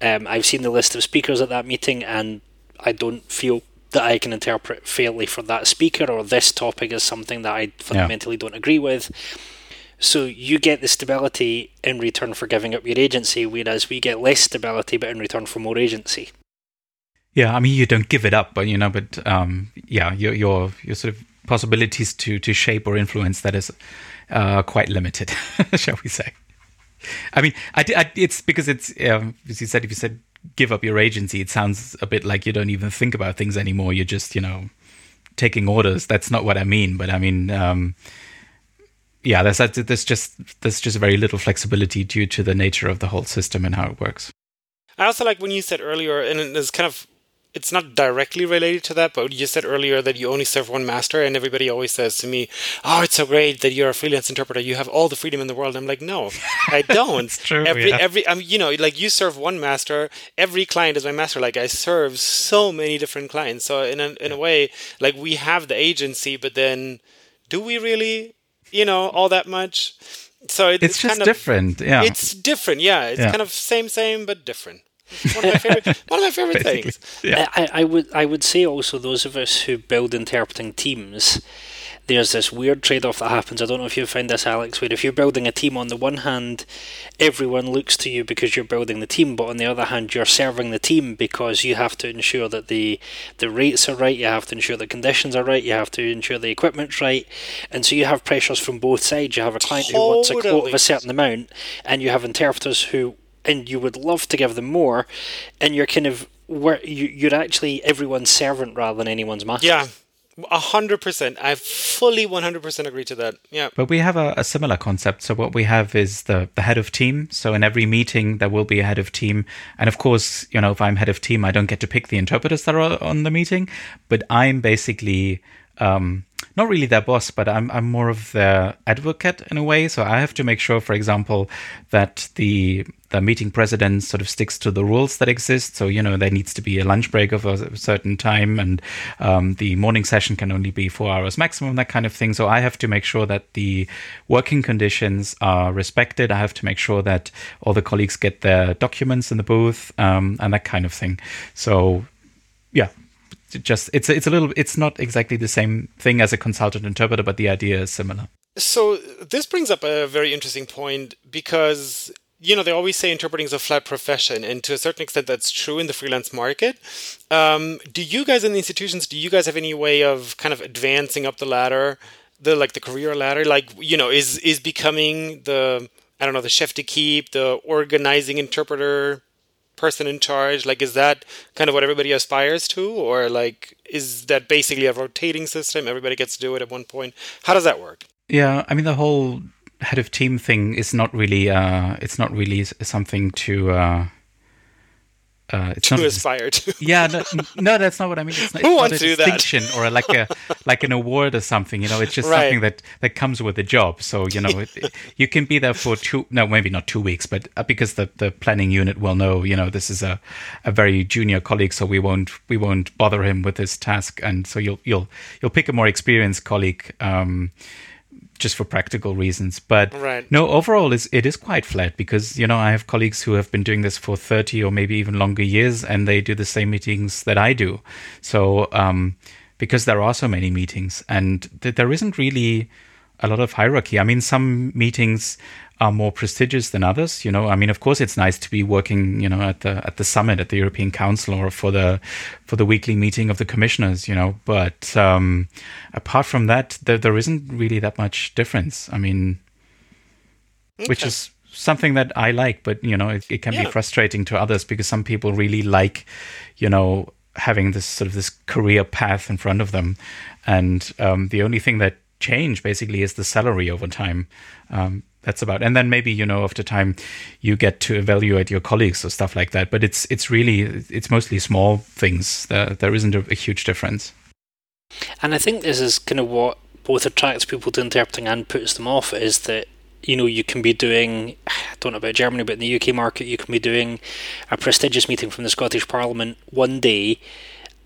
um, I've seen the list of speakers at that meeting and I don't feel that I can interpret fairly for that speaker, or this topic is something that I fundamentally yeah. don't agree with. So you get the stability in return for giving up your agency, whereas we get less stability but in return for more agency. Yeah, I mean, you don't give it up, but you know, but um, yeah, your your your sort of possibilities to to shape or influence that is uh, quite limited, shall we say? I mean, I, I, it's because it's um, as you said, if you said give up your agency, it sounds a bit like you don't even think about things anymore. You're just you know taking orders. That's not what I mean, but I mean. Um, yeah, there's there's just there's just very little flexibility due to the nature of the whole system and how it works. I also like when you said earlier, and it's kind of it's not directly related to that, but you said earlier that you only serve one master, and everybody always says to me, "Oh, it's so great that you're a freelance interpreter. You have all the freedom in the world." I'm like, "No, I don't." it's true. Every yeah. every I mean, you know, like you serve one master. Every client is my master. Like I serve so many different clients. So in a in a way, like we have the agency, but then do we really, you know, all that much? So it, it's, it's, just kind of, different. Yeah, it's different. Yeah, it's yeah. kind of same, same, but different one of my favorite, one of my favorite things. Yeah. I, I would I would say also those of us who build interpreting teams, there's this weird trade-off that happens. I don't know if you find this, Alex, where if you're building a team, on the one hand, everyone looks to you because you're building the team, but on the other hand, you're serving the team because you have to ensure that the the rates are right, you have to ensure the conditions are right, you have to ensure the equipment's right, and so you have pressures from both sides. You have a client totally. who wants a quote of a certain amount, and you have interpreters who and you would love to give them more, and you're kind of where you, you're actually everyone's servant rather than anyone's master. Yeah, a hundred percent. I fully one hundred percent agree to that. Yeah. But we have a, a, similar concept. So what we have is the the head of team. So in every meeting there will be a head of team, and of course, you know, if I'm head of team, I don't get to pick the interpreters that are on the meeting, but I'm basically um, not really their boss, but I'm I'm more of their advocate in a way. So I have to make sure, for example, that the the meeting president sort of sticks to the rules that exist. So you know there needs to be a lunch break of a certain time, and um, the morning session can only be four hours maximum, that kind of thing. So I have to make sure that the working conditions are respected. I have to make sure that all the colleagues get their documents in the booth um, and that kind of thing. So yeah just it's it's a little it's not exactly the same thing as a consultant interpreter, but the idea is similar. So this brings up a very interesting point because you know they always say interpreting is a flat profession, and to a certain extent that's true in the freelance market. Um, do you guys in the institutions do you guys have any way of kind of advancing up the ladder, the like the career ladder? Like you know is is becoming the I don't know the chef d'équipe the organizing interpreter person in charge? Like, is that kind of what everybody aspires to, or like, is that basically a rotating system? Everybody gets to do it at one point. How does that work? Yeah, I mean, the whole head of team thing is not really, uh, it's not really something to. Uh, uh, it's to not aspire to. yeah, no, no, that's not what I mean. It's not, Who it's wants not to a distinction or like a like an award or something. You know, it's just right. something that that comes with the job. So you know, it, you can be there for two, no, maybe not two weeks, but uh, because the the planning unit will know, you know, this is a a very junior colleague, so we won't we won't bother him with this task, and so you'll you'll you'll pick a more experienced colleague. Um, just for practical reasons. But right. no, overall, is it is quite flat because you know I have colleagues who have been doing this for thirty or maybe even longer years, and they do the same meetings that I do. So um, because there are so many meetings, and th- there isn't really a lot of hierarchy. I mean, some meetings are more prestigious than others. You know, I mean, of course, it's nice to be working, you know, at the at the summit at the European Council or for the for the weekly meeting of the commissioners. You know, but um, apart from that, there, there isn't really that much difference. I mean, okay. which is something that I like, but you know, it, it can yeah. be frustrating to others because some people really like, you know, having this sort of this career path in front of them, and um, the only thing that change basically is the salary over time. Um, that's about and then maybe you know after time you get to evaluate your colleagues or stuff like that. But it's it's really it's mostly small things. There, there isn't a, a huge difference. And i think this is kind of what both attracts people to interpreting and puts them off is that you know you can be doing I don't know about Germany but in the UK market you can be doing a prestigious meeting from the Scottish Parliament one day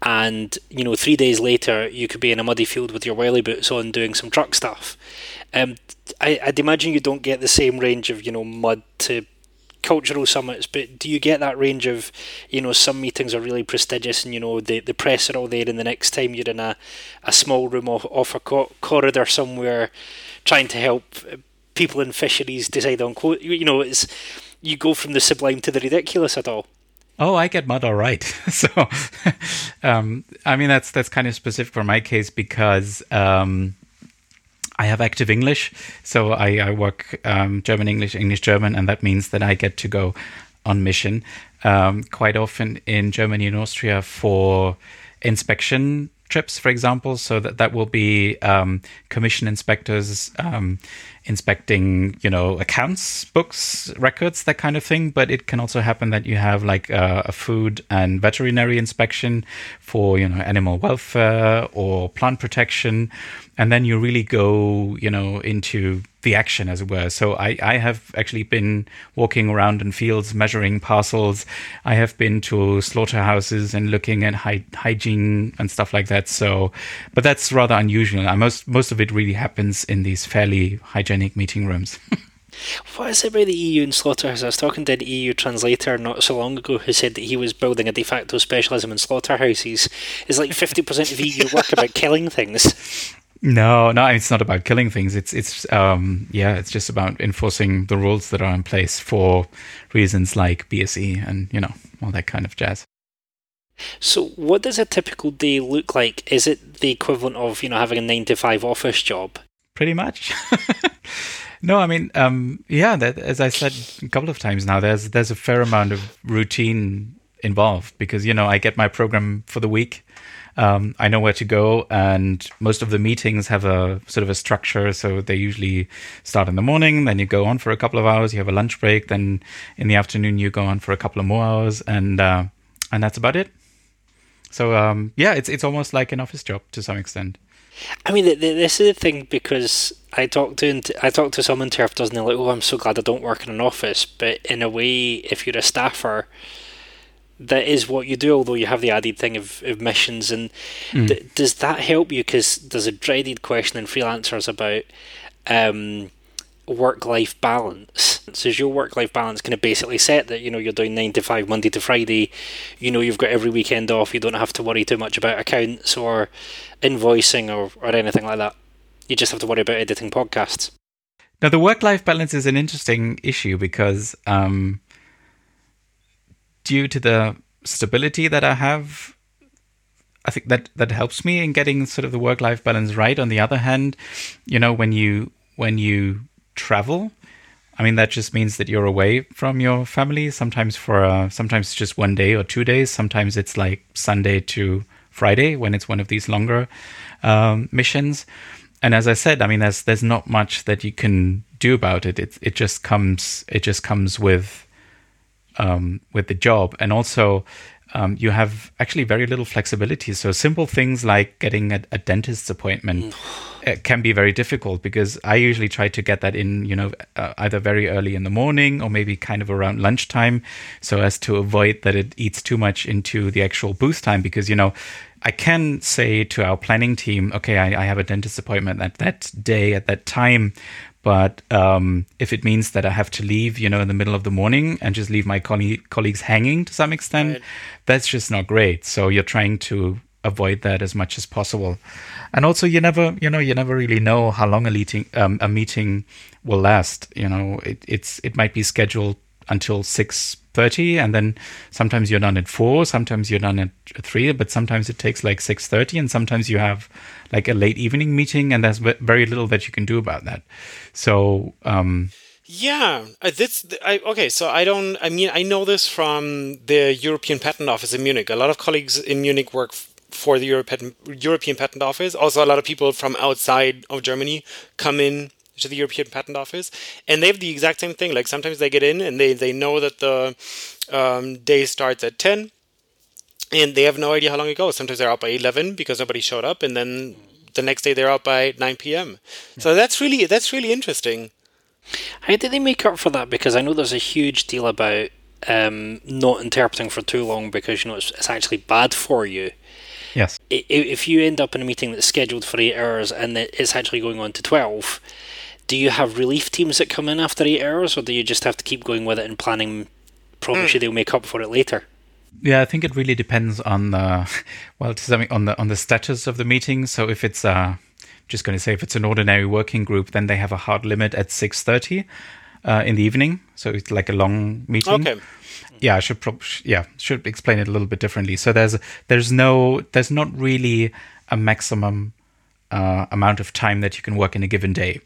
and you know three days later you could be in a muddy field with your welly boots on doing some truck stuff um, I, would imagine you don't get the same range of you know mud to cultural summits, but do you get that range of you know some meetings are really prestigious and you know the the press are all there, and the next time you're in a, a small room off, off a co- corridor somewhere trying to help people in fisheries decide on quote you know it's you go from the sublime to the ridiculous at all. Oh, I get mud all right. so, um, I mean that's that's kind of specific for my case because um, I have active English, so I, I work um, German English English German, and that means that I get to go on mission um, quite often in Germany and Austria for inspection trips, for example. So that that will be um, commission inspectors um, inspecting, you know, accounts, books, records, that kind of thing. But it can also happen that you have like a, a food and veterinary inspection for, you know, animal welfare or plant protection, and then you really go, you know, into the action, as it were. So I, I have actually been walking around in fields measuring parcels. I have been to slaughterhouses and looking at hy- hygiene and stuff like that. So, but that's rather unusual. most most of it really happens in these fairly hygienic meeting rooms. What is it about the EU and slaughterhouse? I was talking to an EU translator not so long ago who said that he was building a de facto specialism in slaughterhouses. It's like 50% of EU work about killing things. No, no, it's not about killing things. It's it's um, yeah, it's just about enforcing the rules that are in place for reasons like BSE and you know all that kind of jazz. So, what does a typical day look like? Is it the equivalent of you know having a nine to five office job? Pretty much. no, I mean, um, yeah. That, as I said a couple of times now, there's there's a fair amount of routine involved because you know I get my program for the week um, I know where to go, and most of the meetings have a sort of a structure. So they usually start in the morning, then you go on for a couple of hours, you have a lunch break, then in the afternoon you go on for a couple of more hours, and uh, and that's about it. So um, yeah, it's it's almost like an office job to some extent. I mean, this is the thing because I talked to I talked to some interpreters and they're like, "Oh, I'm so glad I don't work in an office." But in a way, if you're a staffer, that is what you do, although you have the added thing of, of missions. And mm. th- does that help you? Because there's a dreaded question in freelancers about um, work life balance. So is your work life balance kind of basically set that you know you're doing nine to five Monday to Friday? You know you've got every weekend off. You don't have to worry too much about accounts or invoicing or, or anything like that. You just have to worry about editing podcasts. Now the work life balance is an interesting issue because. Um, due to the stability that I have, I think that that helps me in getting sort of the work life balance right. On the other hand, you know, when you when you travel, I mean that just means that you're away from your family. Sometimes for uh, sometimes just one day or two days. Sometimes it's like Sunday to Friday when it's one of these longer um, missions. And as I said, I mean there's there's not much that you can do about it. It it just comes it just comes with um, with the job, and also um, you have actually very little flexibility. So simple things like getting a, a dentist's appointment mm. can be very difficult because I usually try to get that in, you know, uh, either very early in the morning or maybe kind of around lunchtime, so as to avoid that it eats too much into the actual booth time. Because you know, I can say to our planning team, okay, I, I have a dentist appointment at that day at that time, but um, if it means that I have to leave, you know, in the middle of the morning and just leave my coll- colleagues hanging to some extent, right. that's just not great. So you're trying to avoid that as much as possible. And also, you never, you know, you never really know how long a meeting, um, a meeting will last. You know, it, it's it might be scheduled until six thirty, and then sometimes you're done at four, sometimes you're done at three, but sometimes it takes like six thirty, and sometimes you have like a late evening meeting, and there's very little that you can do about that. So. Um, yeah, uh, this I, okay. So I don't. I mean, I know this from the European Patent Office in Munich. A lot of colleagues in Munich work for the European Patent Office. Also, a lot of people from outside of Germany come in to the European Patent Office, and they have the exact same thing. Like sometimes they get in and they they know that the um, day starts at ten, and they have no idea how long it goes. Sometimes they're out by eleven because nobody showed up, and then the next day they're out by nine p.m. So that's really that's really interesting. How did they make up for that? Because I know there's a huge deal about um, not interpreting for too long because you know it's, it's actually bad for you. Yes. If you end up in a meeting that's scheduled for eight hours and it's actually going on to twelve, do you have relief teams that come in after eight hours, or do you just have to keep going with it and planning? Probably mm. they'll make up for it later. Yeah, I think it really depends on the well, to something on the on the status of the meeting. So if it's uh, just going to say if it's an ordinary working group, then they have a hard limit at six thirty uh, in the evening. So it's like a long meeting. Okay. Yeah, I should prob- yeah should explain it a little bit differently. So there's there's no there's not really a maximum uh, amount of time that you can work in a given day.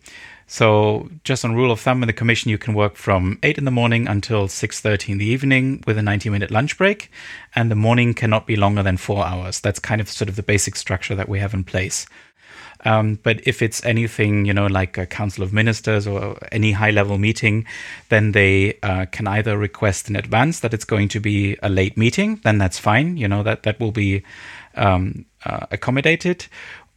So, just on rule of thumb in the commission, you can work from eight in the morning until six thirty in the evening with a ninety-minute lunch break, and the morning cannot be longer than four hours. That's kind of sort of the basic structure that we have in place. Um, but if it's anything, you know, like a council of ministers or any high level meeting, then they uh, can either request in advance that it's going to be a late meeting, then that's fine. You know, that, that will be um, uh, accommodated.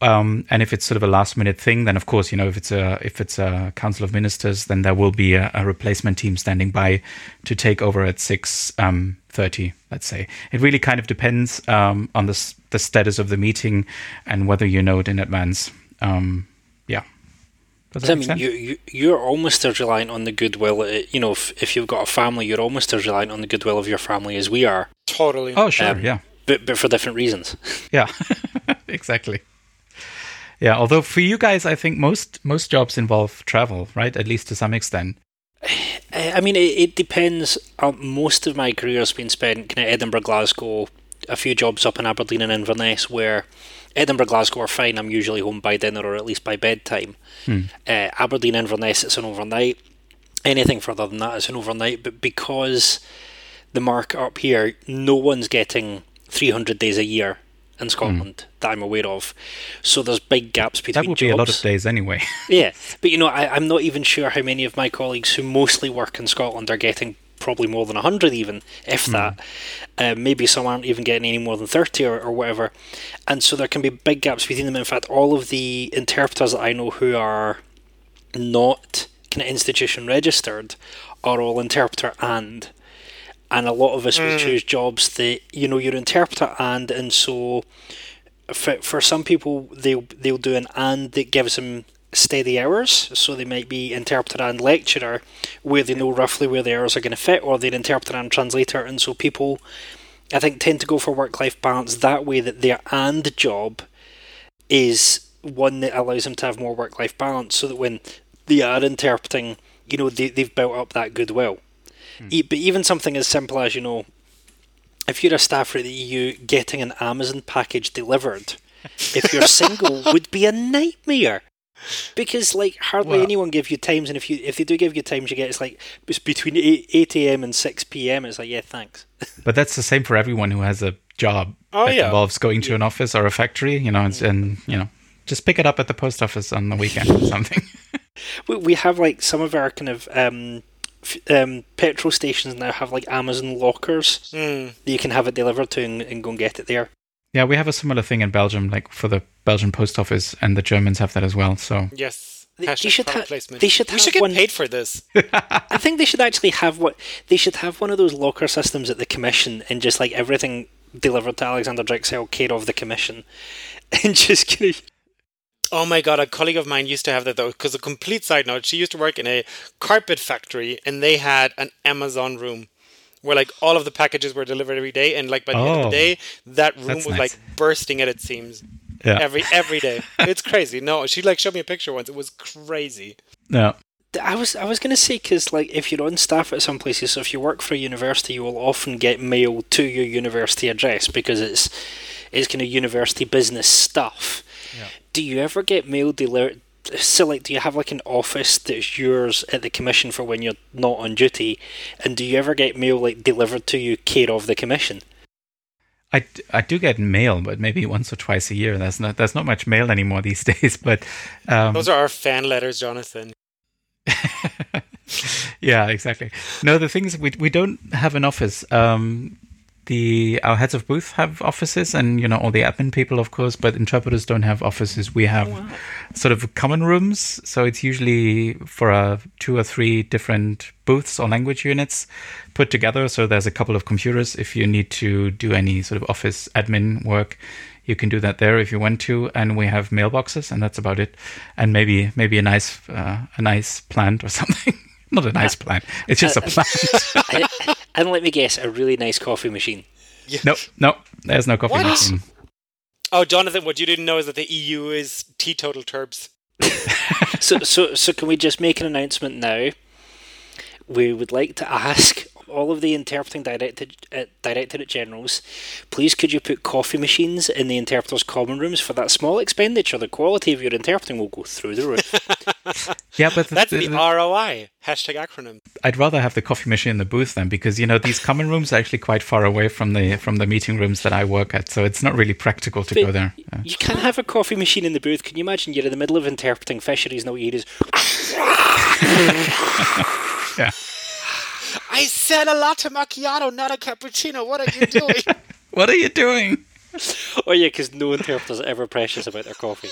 Um, and if it's sort of a last minute thing, then of course, you know, if it's a if it's a council of ministers, then there will be a, a replacement team standing by to take over at six um, thirty. Let's say it really kind of depends um, on the the status of the meeting and whether you know it in advance. Um, yeah. Does I mean, you, you you're almost as reliant on the goodwill. Uh, you know, if if you've got a family, you're almost as reliant on the goodwill of your family as we are. Totally. Oh, sure. Um, yeah. But but for different reasons. Yeah. exactly. Yeah, although for you guys, I think most most jobs involve travel, right? At least to some extent. I mean, it, it depends. Um, most of my career has been spent kind of Edinburgh, Glasgow, a few jobs up in Aberdeen and Inverness, where Edinburgh, Glasgow are fine. I'm usually home by dinner or at least by bedtime. Hmm. Uh, Aberdeen, Inverness, it's an overnight. Anything further than that is an overnight. But because the market up here, no one's getting 300 days a year in Scotland mm. that I'm aware of. So there's big gaps between. That would jobs. be a lot of days anyway. yeah, but you know, I, am not even sure how many of my colleagues who mostly work in Scotland are getting probably more than 100 even if mm. that uh, maybe some aren't even getting any more than 30 or, or whatever and so there can be big gaps between them in fact all of the interpreters that i know who are not kind of institution registered are all interpreter and and a lot of us mm. will choose jobs that you know you're interpreter and and so for, for some people they'll they'll do an and that gives them steady hours. So they might be interpreter and lecturer where they know roughly where the hours are going to fit or they're interpreter and translator. And so people I think tend to go for work life balance that way that their and job is one that allows them to have more work life balance so that when they are interpreting you know they, they've built up that goodwill Mm. But even something as simple as, you know, if you're a staffer at the EU, getting an Amazon package delivered, if you're single, would be a nightmare. Because like hardly well, anyone give you times, and if you if they do give you times, you get it's like it's between eight, 8 a.m. and six p.m. It's like yeah, thanks. but that's the same for everyone who has a job oh, that yeah. involves going to yeah. an office or a factory, you know, and, and you know, just pick it up at the post office on the weekend or something. we, we have like some of our kind of um, um, petrol stations now have like Amazon lockers mm. that you can have it delivered to and, and, go and get it there. Yeah, we have a similar thing in Belgium, like for the Belgian post office, and the Germans have that as well. So yes, they, they should have. They should. We should get one, paid for this. I think they should actually have what they should have one of those locker systems at the commission, and just like everything delivered to Alexander Drechsel, care of the commission, and just kind of Oh my god, a colleague of mine used to have that though. Because a complete side note, she used to work in a carpet factory, and they had an Amazon room where like all of the packages were delivered every day, and like by the oh, end of the oh, day, that room was nice. like bursting at it seems. Yeah. Every every day, it's crazy. No, she like showed me a picture once. It was crazy. Yeah. I was I was gonna say because like if you're on staff at some places, so if you work for a university, you will often get mail to your university address because it's it's kind of university business stuff. Yeah do you ever get mail delivered? So, like, do you have like an office that's yours at the commission for when you're not on duty? And do you ever get mail like delivered to you care of the commission? I, I do get mail, but maybe once or twice a year. That's not that's not much mail anymore these days. But um, those are our fan letters, Jonathan. yeah, exactly. No, the thing is, we we don't have an office. Um, the our heads of booth have offices and you know all the admin people of course but interpreters don't have offices. We have wow. sort of common rooms. So it's usually for uh, two or three different booths or language units put together. So there's a couple of computers. If you need to do any sort of office admin work you can do that there if you want to. And we have mailboxes and that's about it. And maybe maybe a nice uh, a nice plant or something not a nice uh, plant it's just uh, a plant And let me guess, a really nice coffee machine. Yeah. Nope, nope. There's no coffee what? machine. Oh, Jonathan, what you didn't know is that the EU is teetotal turbs. so, so, so can we just make an announcement now? We would like to ask all of the interpreting directed uh, directorate generals, please could you put coffee machines in the interpreters' common rooms for that small expenditure? The quality of your interpreting will go through the roof. yeah, but that's the, the, the, ROI hashtag acronym. I'd rather have the coffee machine in the booth then, because you know these common rooms are actually quite far away from the from the meeting rooms that I work at, so it's not really practical to but go there. Yeah. You can have a coffee machine in the booth. Can you imagine you're in the middle of interpreting fisheries and all you hear is. yeah. I said a latte macchiato, not a cappuccino. What are you doing? what are you doing? oh yeah, because no interpreters are ever precious about their coffee.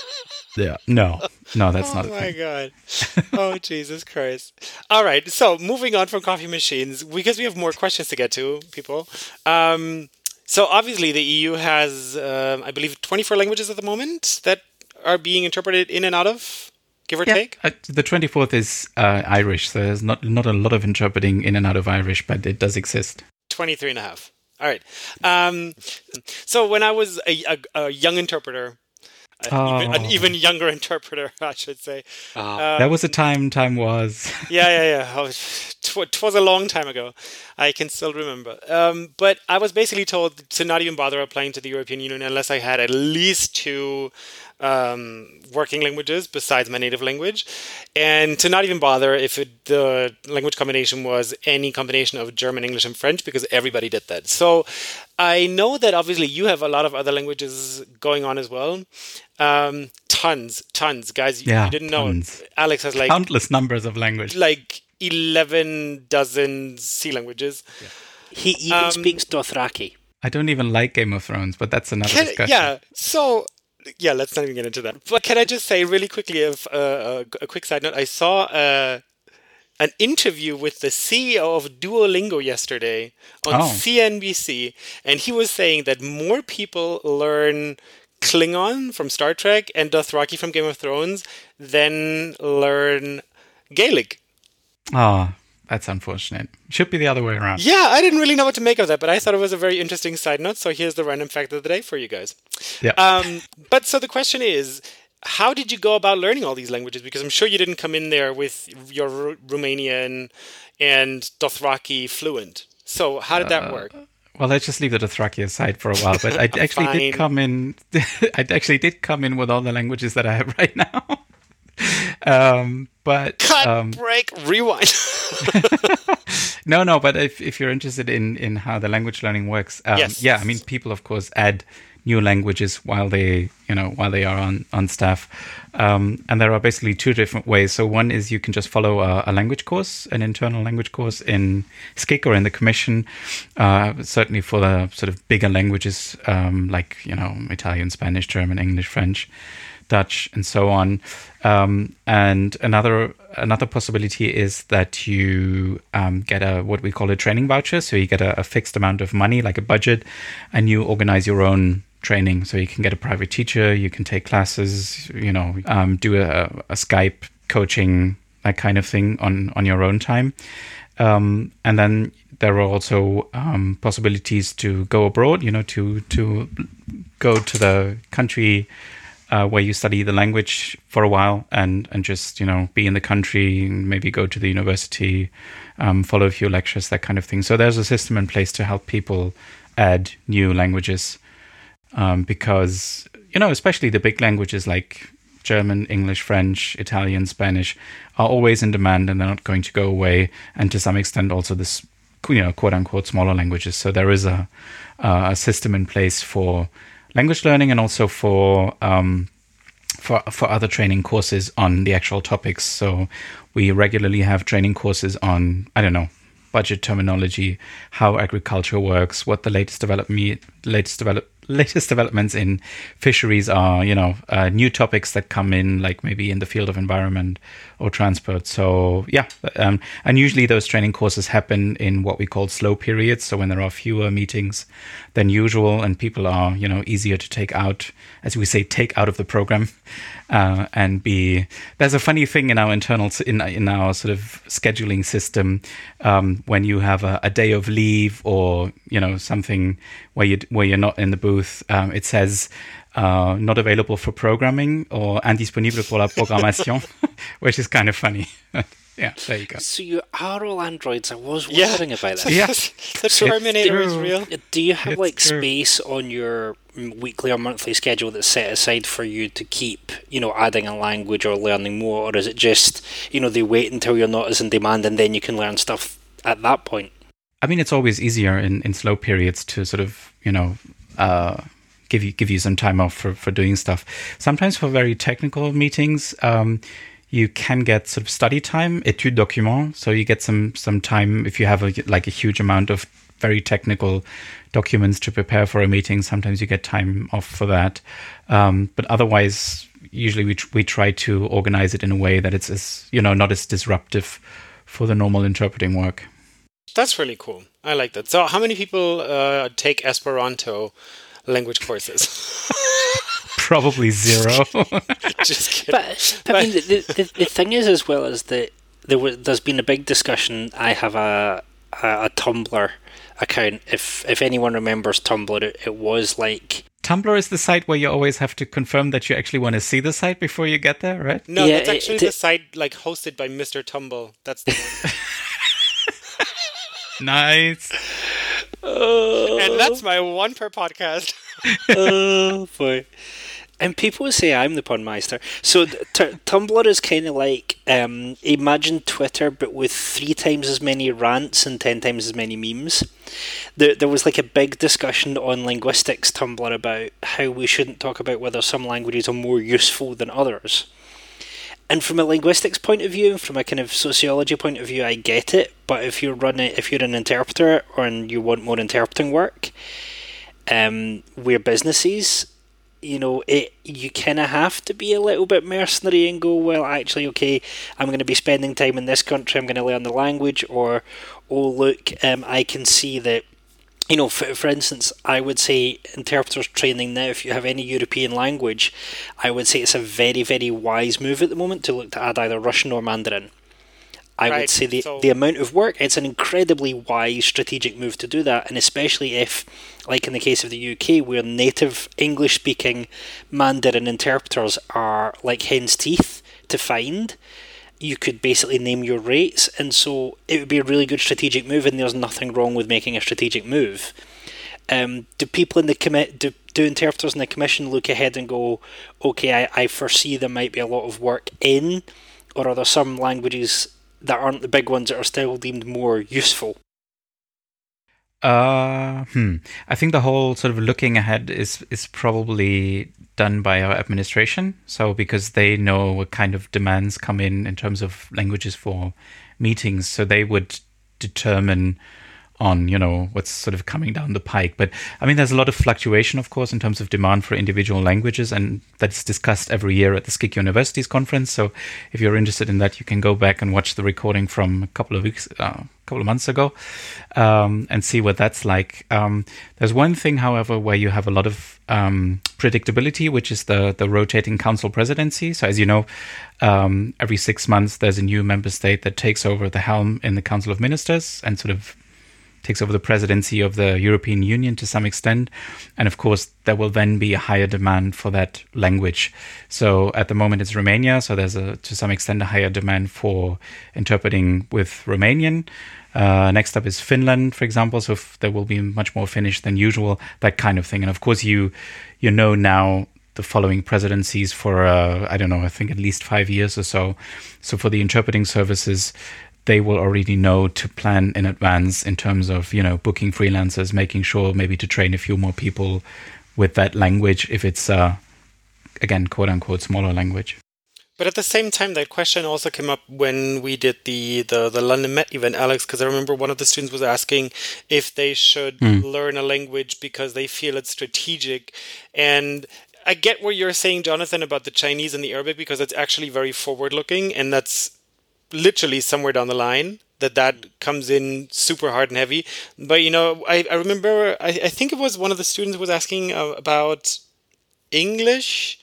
Yeah, no, no, that's oh not. Oh my god! Oh Jesus Christ! All right, so moving on from coffee machines because we have more questions to get to, people. Um, so obviously the EU has, um, I believe, 24 languages at the moment that are being interpreted in and out of give or yeah. take? Uh, the 24th is uh, Irish, so there's not, not a lot of interpreting in and out of Irish, but it does exist. 23 and a half. All right. Um, so when I was a, a, a young interpreter, oh. even, an oh. even younger interpreter, I should say. Oh. Um, that was a time. Time was. yeah, yeah, yeah. It was a long time ago. I can still remember. Um, but I was basically told to not even bother applying to the European Union unless I had at least two um, working languages besides my native language, and to not even bother if it, the language combination was any combination of German, English, and French because everybody did that. So I know that obviously you have a lot of other languages going on as well. Um, tons, tons, guys. Yeah, you didn't tons. know. Alex has like countless numbers of languages. Like eleven dozen C languages. Yeah. He even um, speaks Dothraki. I don't even like Game of Thrones, but that's another can, discussion. Yeah. So yeah, let's not even get into that. But can I just say really quickly, if, uh, a quick side note? I saw uh, an interview with the CEO of Duolingo yesterday on oh. CNBC, and he was saying that more people learn Klingon from Star Trek and Dothraki from Game of Thrones than learn Gaelic. Ah, that's unfortunate. Should be the other way around. Yeah, I didn't really know what to make of that, but I thought it was a very interesting side note. So here's the random fact of the day for you guys. Yeah. Um, but so the question is, how did you go about learning all these languages? Because I'm sure you didn't come in there with your R- Romanian and Dothraki fluent. So how did that uh, work? Well, let's just leave the Dothraki aside for a while. But I actually did come in. I actually did come in with all the languages that I have right now. Um, but cut, um, break, rewind. no, no. But if if you're interested in in how the language learning works, um, yes. yeah, I mean, people of course add new languages while they you know while they are on on staff um, and there are basically two different ways so one is you can just follow a, a language course an internal language course in SCIC or in the commission uh, certainly for the sort of bigger languages um, like you know italian spanish german english french Dutch, and so on. Um, and another another possibility is that you um, get a what we call a training voucher. So you get a, a, fixed amount of money, like a budget, and you organize your own training. So you can get a private teacher, you can take classes, you know, um, do a, a, Skype coaching, that kind of thing on on your own time. Um, and then there are also um, possibilities to go abroad. You know, to to go to the country uh, where you study the language for a while and and just you know be in the country, and maybe go to the university, um, follow a few lectures, that kind of thing. So there's a system in place to help people add new languages um, because you know especially the big languages like German, English, French, Italian, Spanish are always in demand and they're not going to go away. And to some extent, also this you know quote unquote smaller languages. So there is a a system in place for language learning and also for um, for for other training courses on the actual topics. So we regularly have training courses on I don't know budget terminology, how agriculture works, what the latest development latest develop latest developments in fisheries are, you know, uh, new topics that come in, like maybe in the field of environment or transport. So, yeah. Um, and usually those training courses happen in what we call slow periods. So, when there are fewer meetings than usual and people are, you know, easier to take out, as we say, take out of the program uh, and be. There's a funny thing in our internal, in, in our sort of scheduling system um, when you have a, a day of leave or, you know, something where you where you're not in the booth, um, it says uh, not available for programming or indisponible pour la programmation, which is kind of funny. Yeah, there you go. So you are all androids. I was wondering yeah. about that. Yeah, the Terminator is real. Do you have it's like true. space on your weekly or monthly schedule that's set aside for you to keep, you know, adding a language or learning more, or is it just, you know, they wait until you're not as in demand and then you can learn stuff at that point? I mean, it's always easier in, in slow periods to sort of, you know, uh, give you give you some time off for, for doing stuff. Sometimes for very technical meetings, um, you can get sort of study time, étude document. So you get some some time if you have a, like a huge amount of very technical documents to prepare for a meeting. Sometimes you get time off for that, um, but otherwise, usually we tr- we try to organize it in a way that it's as you know not as disruptive for the normal interpreting work. That's really cool. I like that. So, how many people uh, take Esperanto language courses? Probably zero. Just kidding. But, but I mean, the, the, the thing is, as well as that there was, there's been a big discussion. I have a a, a Tumblr account. If if anyone remembers Tumblr, it, it was like Tumblr is the site where you always have to confirm that you actually want to see the site before you get there, right? No, yeah, that's actually it, the site like hosted by Mr. Tumble. That's the one. nice. Uh, and that's my one per podcast. oh boy. And people say I'm the punmeister. So t- Tumblr is kind of like um, imagine Twitter, but with three times as many rants and ten times as many memes. There, there was like a big discussion on linguistics Tumblr about how we shouldn't talk about whether some languages are more useful than others. And from a linguistics point of view, from a kind of sociology point of view, I get it. But if you're running, if you're an interpreter or and you want more interpreting work, um, we're businesses. You know, it you kind of have to be a little bit mercenary and go, well, actually, okay, I'm going to be spending time in this country. I'm going to learn the language, or oh, look, um, I can see that you know, for, for instance, I would say interpreters training now, if you have any European language, I would say it's a very, very wise move at the moment to look to add either Russian or Mandarin. I right, would say the, so... the amount of work, it's an incredibly wise strategic move to do that, and especially if, like in the case of the UK, where native English speaking Mandarin interpreters are like hen's teeth to find, you could basically name your rates, and so it would be a really good strategic move. And there's nothing wrong with making a strategic move. Um, do people in the commit do, do interpreters in the commission look ahead and go, okay, I, I foresee there might be a lot of work in, or are there some languages that aren't the big ones that are still deemed more useful? Uh, hmm. I think the whole sort of looking ahead is is probably done by our administration. So because they know what kind of demands come in in terms of languages for meetings, so they would determine on you know what's sort of coming down the pike. But i mean there's a lot of fluctuation of course in terms of demand for individual languages and that's discussed every year at the SCIC universities conference. So if you're interested in that you can go back and watch the recording from a couple of weeks uh, a couple of months ago um, and see what that's like. Um, there's one thing however where you have a lot of um, predictability which is the the rotating council presidency. So as you know um, every six months there's a new member state that takes over the helm in the council of ministers and sort of takes over the presidency of the European Union to some extent. And of course, there will then be a higher demand for that language. So at the moment, it's Romania. So there's a, to some extent, a higher demand for interpreting with Romanian. Uh, next up is Finland, for example. So there will be much more Finnish than usual, that kind of thing. And of course, you you know now the following presidencies for uh, I don't know, I think at least five years or so. So for the interpreting services, they will already know to plan in advance in terms of you know booking freelancers, making sure maybe to train a few more people with that language if it's uh, again quote unquote smaller language. But at the same time, that question also came up when we did the, the, the London Met event, Alex, because I remember one of the students was asking if they should mm. learn a language because they feel it's strategic. And I get what you're saying, Jonathan, about the Chinese and the Arabic because it's actually very forward looking and that's literally somewhere down the line that that comes in super hard and heavy. But you know, I, I remember I, I think it was one of the students was asking uh, about English.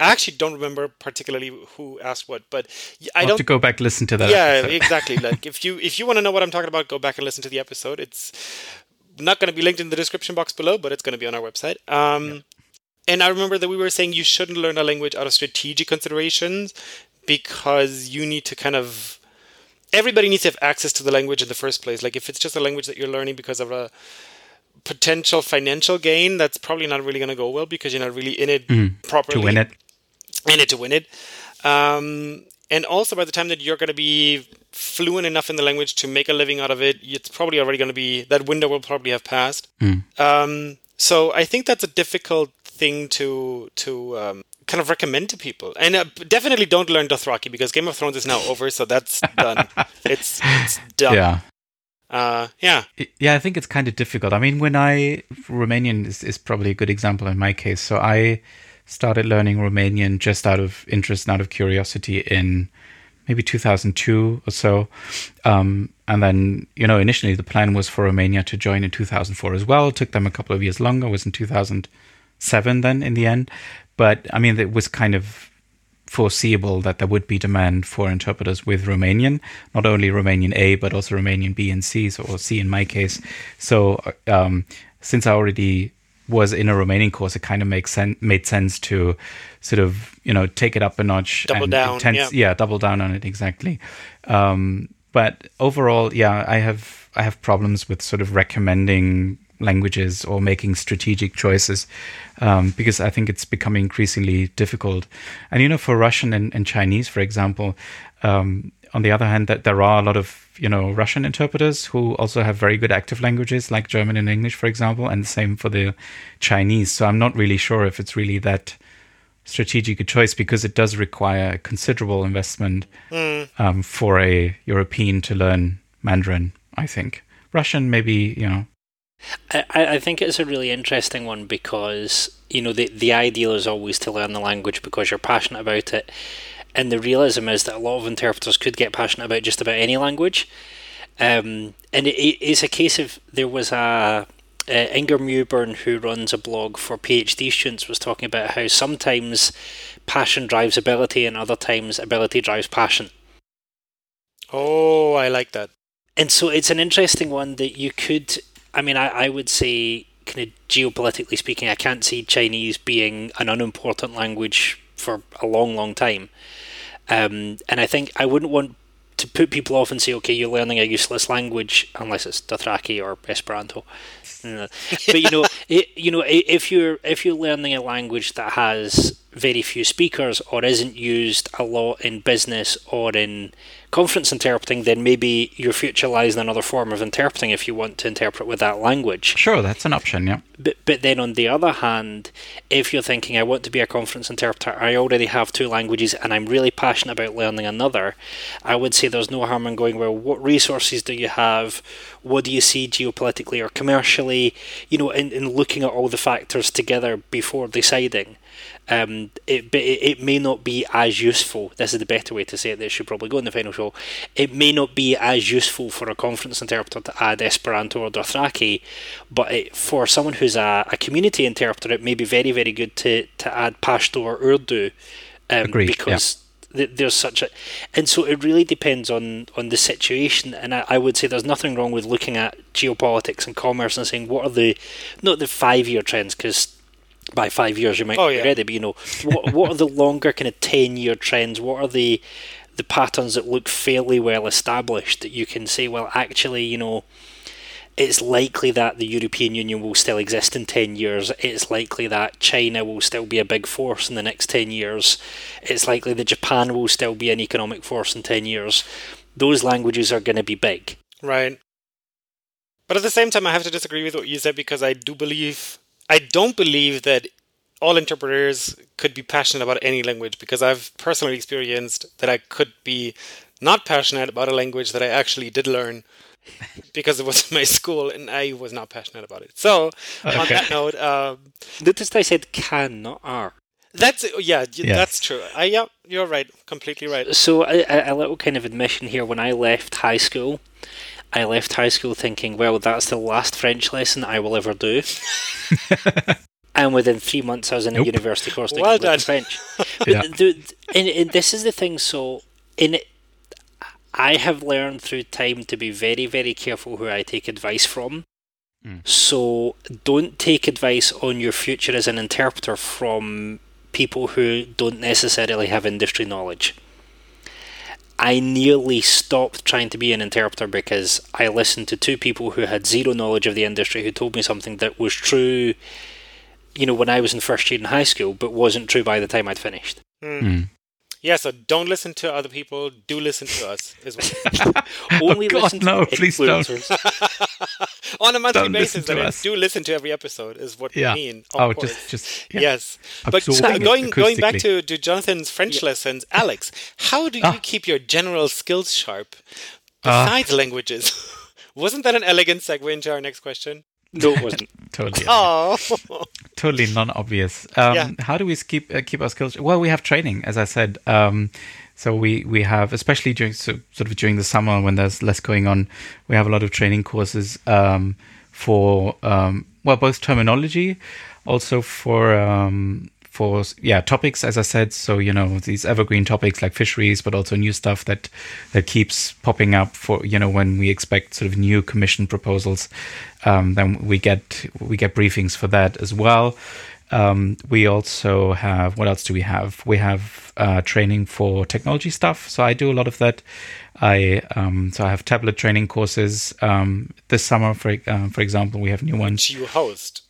I actually don't remember particularly who asked what, but I I'll don't. Have to go back listen to that. Yeah, exactly. like if you if you want to know what I'm talking about, go back and listen to the episode. It's not going to be linked in the description box below, but it's going to be on our website. Um, yeah. And I remember that we were saying you shouldn't learn a language out of strategic considerations because you need to kind of everybody needs to have access to the language in the first place. Like if it's just a language that you're learning because of a potential financial gain, that's probably not really going to go well because you're not really in it mm, properly to win it. In it to win it. Um, and also by the time that you're going to be fluent enough in the language to make a living out of it, it's probably already going to be that window will probably have passed. Mm. Um, so I think that's a difficult thing to to um, kind of recommend to people. And uh, definitely don't learn Dothraki because Game of Thrones is now over, so that's done. it's it's done. Yeah. Uh, yeah. Yeah, I think it's kind of difficult. I mean, when I Romanian is, is probably a good example in my case. So I started learning Romanian just out of interest and out of curiosity in maybe 2002 or so. Um, and then, you know, initially the plan was for Romania to join in 2004 as well. It took them a couple of years longer. It was in 2007 then in the end. But I mean, it was kind of foreseeable that there would be demand for interpreters with Romanian, not only Romanian A, but also Romanian B and C, so, or C in my case. So um, since I already was in a Romanian course, it kind of makes sen- made sense to sort of you know take it up a notch, double down, intense, yeah. yeah. double down on it exactly. Um, but overall, yeah, I have I have problems with sort of recommending languages or making strategic choices um, because I think it's becoming increasingly difficult. And you know, for Russian and, and Chinese, for example, um, on the other hand, that there are a lot of you know Russian interpreters who also have very good active languages like German and English, for example, and the same for the Chinese. So I'm not really sure if it's really that strategic a choice because it does require considerable investment mm. um, for a European to learn Mandarin. I think Russian, maybe you know. I, I think it's a really interesting one because you know the the ideal is always to learn the language because you're passionate about it and the realism is that a lot of interpreters could get passionate about just about any language. Um, and it, it's a case of there was a uh, Inger Mewburn, who runs a blog for PhD students, was talking about how sometimes passion drives ability and other times ability drives passion. Oh, I like that. And so it's an interesting one that you could, I mean, I, I would say, kind of geopolitically speaking, I can't see Chinese being an unimportant language for a long, long time. Um, and I think I wouldn't want to put people off and say, okay, you're learning a useless language unless it's Dothraki or Esperanto. but you know, it, you know, if you're if you're learning a language that has very few speakers or isn't used a lot in business or in conference interpreting, then maybe your future lies in another form of interpreting if you want to interpret with that language. Sure, that's an option, yeah. But, but then on the other hand, if you're thinking, I want to be a conference interpreter, I already have two languages and I'm really passionate about learning another, I would say there's no harm in going, well, what resources do you have? What do you see geopolitically or commercially? You know, in, in looking at all the factors together before deciding um, it, but it, it, may not be as useful. This is the better way to say it. This should probably go in the final show. It may not be as useful for a conference interpreter to add Esperanto or Dothraki, but it, for someone who's a, a, community interpreter, it may be very, very good to, to add Pashto or Urdu. Um, Agreed. Because yeah. there's such a, and so it really depends on on the situation. And I, I would say there's nothing wrong with looking at geopolitics and commerce and saying what are the, not the five year trends because by five years you might oh, be yeah. ready. But you know, what what are the longer kind of ten year trends? What are the the patterns that look fairly well established that you can say, well, actually, you know, it's likely that the European Union will still exist in 10 years. It's likely that China will still be a big force in the next 10 years. It's likely that Japan will still be an economic force in 10 years. Those languages are going to be big. Right. But at the same time, I have to disagree with what you said because I do believe I don't believe that all interpreters could be passionate about any language because I've personally experienced that I could be not passionate about a language that I actually did learn because it was in my school and I was not passionate about it. So, okay. on that note, um, notice I said can, not are. That's yeah, yes. that's true. I yeah, you're right, completely right. So a, a little kind of admission here. When I left high school, I left high school thinking, well, that's the last French lesson I will ever do. and within three months, I was in nope. a university course doing well done. French. yeah. the, and, and this is the thing. So, in I have learned through time to be very, very careful who I take advice from. Mm. So, don't take advice on your future as an interpreter from people who don't necessarily have industry knowledge. I nearly stopped trying to be an interpreter because I listened to two people who had zero knowledge of the industry who told me something that was true, you know, when I was in first year in high school, but wasn't true by the time I'd finished. Mm. Yeah, so don't listen to other people. Do listen to us as well. Only oh God, listen no, to please don't. On a monthly don't basis, I mean, do listen to every episode. Is what yeah. we mean. oh, course. just, just yeah. yes. But going going back to, to Jonathan's French yeah. lessons, Alex, how do you ah. keep your general skills sharp ah. besides uh. languages? Wasn't that an elegant segue into our next question? No, it wasn't. totally. Oh. Totally non-obvious. Um, yeah. How do we keep uh, keep our skills? Well, we have training, as I said. Um, so we we have, especially during so, sort of during the summer when there's less going on, we have a lot of training courses um, for um, well both terminology, also for um, for yeah topics as i said. So you know these evergreen topics like fisheries but also new stuff that that keeps popping up for you know when we expect sort of new commission proposals um, then we get we get briefings for that as well. Um, we also have what else do we have? We have uh, training for technology stuff. So i do a lot of that. I um, so I have tablet training courses um, this summer. For uh, for example, we have new ones. Which you host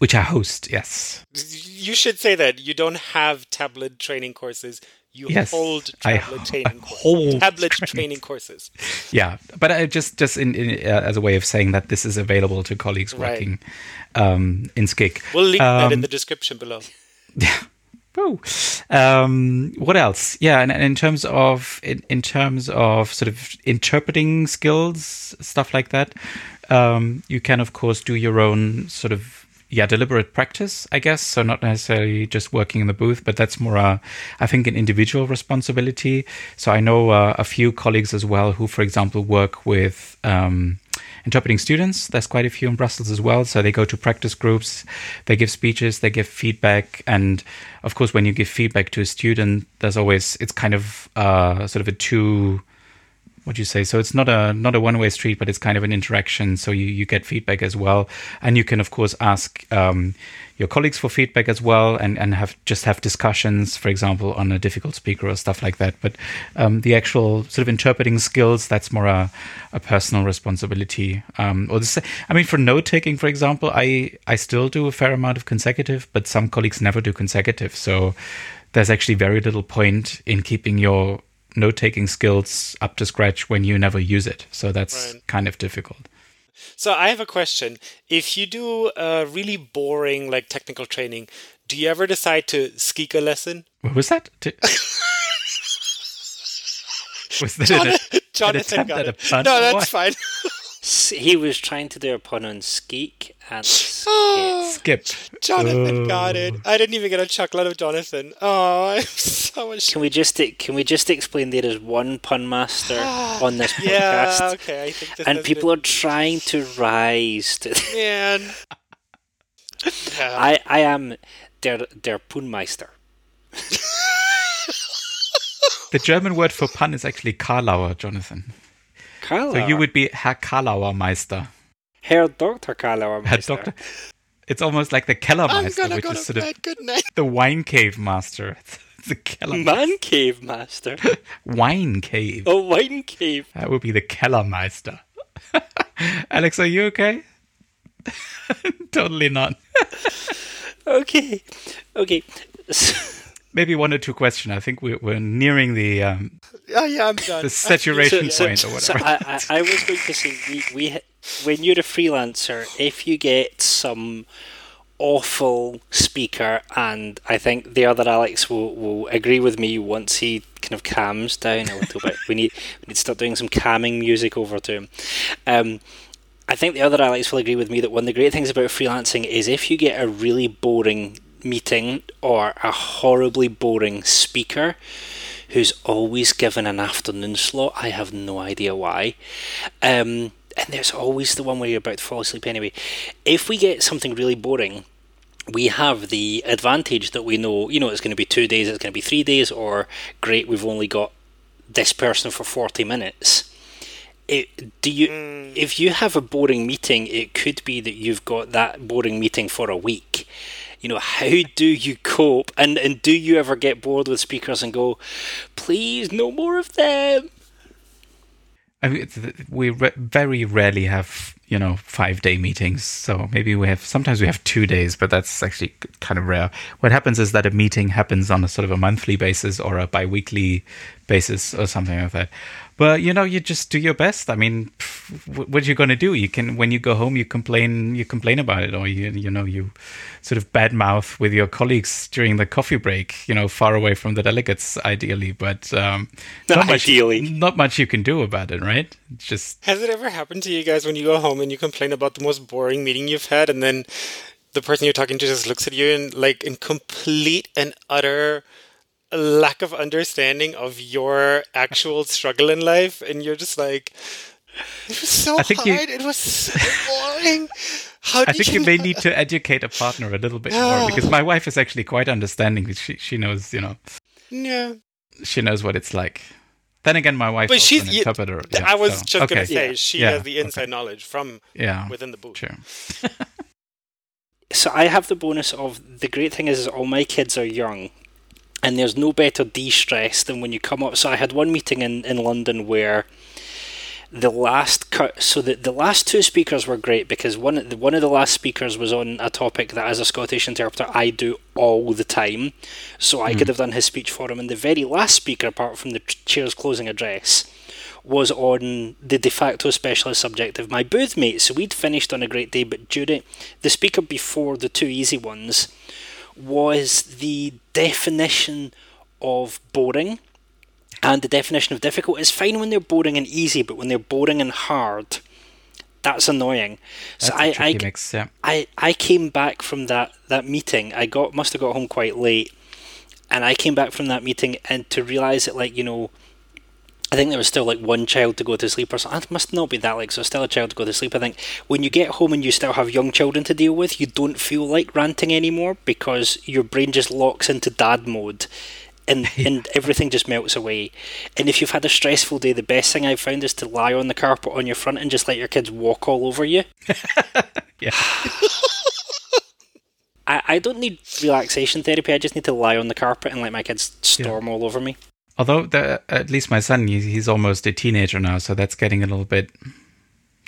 which I host. Yes, you should say that you don't have tablet training courses. You yes, hold tablet I, training hold tablet training. training courses. Yeah, but I just just in, in uh, as a way of saying that this is available to colleagues right. working um, in SCIC. We'll link um, that in um, the description below. Yeah. Oh, um, what else? Yeah, and, and, in terms of in, in terms of sort of interpreting skills, stuff like that, um, you can of course do your own sort of yeah, deliberate practice, I guess. So not necessarily just working in the booth, but that's more, uh, I think, an individual responsibility. So I know uh, a few colleagues as well who, for example, work with um, interpreting students. There's quite a few in Brussels as well. So they go to practice groups, they give speeches, they give feedback, and of course, when you give feedback to a student, there's always it's kind of uh, sort of a two what you say? So it's not a not a one way street, but it's kind of an interaction. So you, you get feedback as well, and you can of course ask um, your colleagues for feedback as well, and and have just have discussions, for example, on a difficult speaker or stuff like that. But um, the actual sort of interpreting skills that's more a, a personal responsibility. Um, or this, I mean, for note taking, for example, I I still do a fair amount of consecutive, but some colleagues never do consecutive. So there's actually very little point in keeping your note taking skills up to scratch when you never use it. So that's right. kind of difficult. So I have a question. If you do a really boring like technical training, do you ever decide to ski a lesson? What was that? was that Jonathan, an, Jonathan got it. No, that's fine. he was trying to do a pun on skeek and oh, skip. Jonathan oh. got it. I didn't even get a chuckle out of Jonathan. Oh, I'm so much. Can we just can we just explain there is one pun master on this podcast? Yeah, okay. I think and people been... are trying to rise to. Man. yeah. I I am der der punmeister. the German word for pun is actually Kalauer, Jonathan. Kalauer. So you would be Herr Kalauer Meister. Herr Dr. Kalauer Meister. Herr Dr. It's almost like the Kellermeister, which is sort of the wine cave master. The Kellermeister. Man cave master. wine cave. Oh, wine cave. That would be the Kellermeister. Alex, are you okay? totally not. okay. Okay maybe one or two questions. I think we're, we're nearing the um, yeah, yeah, I'm done. the saturation so, point so, or whatever. So I, I, I, was going to say we, we when you're a freelancer, if you get some awful speaker, and I think the other Alex will, will agree with me once he kind of calms down a little bit. We need we need to start doing some calming music over to him. Um, I think the other Alex will agree with me that one of the great things about freelancing is if you get a really boring meeting or a horribly boring speaker who's always given an afternoon slot. I have no idea why. Um, and there's always the one where you're about to fall asleep anyway. If we get something really boring, we have the advantage that we know, you know, it's going to be two days, it's going to be three days, or great, we've only got this person for 40 minutes. It, do you mm. if you have a boring meeting it could be that you've got that boring meeting for a week you know, how do you cope? And and do you ever get bored with speakers and go, please, no more of them? I mean, we re- very rarely have you know five day meetings so maybe we have sometimes we have two days but that's actually kind of rare what happens is that a meeting happens on a sort of a monthly basis or a bi-weekly basis or something like that but you know you just do your best. I mean what are you going to do you can when you go home you complain you complain about it or you you know you sort of bad mouth with your colleagues during the coffee break you know far away from the delegates ideally. But um, not, not ideally. much, not much you can do about it right? It's just has it ever happened to you guys when you go home and you complain about the most boring meeting you've had and then the person you're talking to just looks at you and like in complete and utter lack of understanding of your actual struggle in life, and you're just like, it was so I think hard. You, it was so boring. How do you I think you, you may need to educate a partner a little bit more because my wife is actually quite understanding. She she knows, you know. Yeah. She knows what it's like. Then again, my wife but she's, an interpreter. Yeah, I was so, just okay. gonna say yeah. she yeah. has the inside okay. knowledge from yeah. within the booth. Sure. so I have the bonus of the great thing is, is all my kids are young, and there's no better de-stress than when you come up. So I had one meeting in, in London where the last cut so the, the last two speakers were great because one one of the last speakers was on a topic that as a Scottish interpreter I do all the time so I mm. could have done his speech for him and the very last speaker apart from the chair's closing address was on the de facto specialist subject of my booth mate so we'd finished on a great day but during the speaker before the two easy ones was the definition of boring and the definition of difficult. is fine when they're boring and easy, but when they're boring and hard, that's annoying. That's so I, I, mix, yeah. I, I came back from that, that meeting. I got must have got home quite late, and I came back from that meeting and to realise that like you know I think there was still like one child to go to sleep or something. It must not be that like so still a child to go to sleep. I think when you get home and you still have young children to deal with, you don't feel like ranting anymore because your brain just locks into dad mode and and everything just melts away. And if you've had a stressful day, the best thing I've found is to lie on the carpet on your front and just let your kids walk all over you. yeah. I, I don't need relaxation therapy. I just need to lie on the carpet and let my kids storm yeah. all over me. Although, the, at least my son, he's, he's almost a teenager now, so that's getting a little bit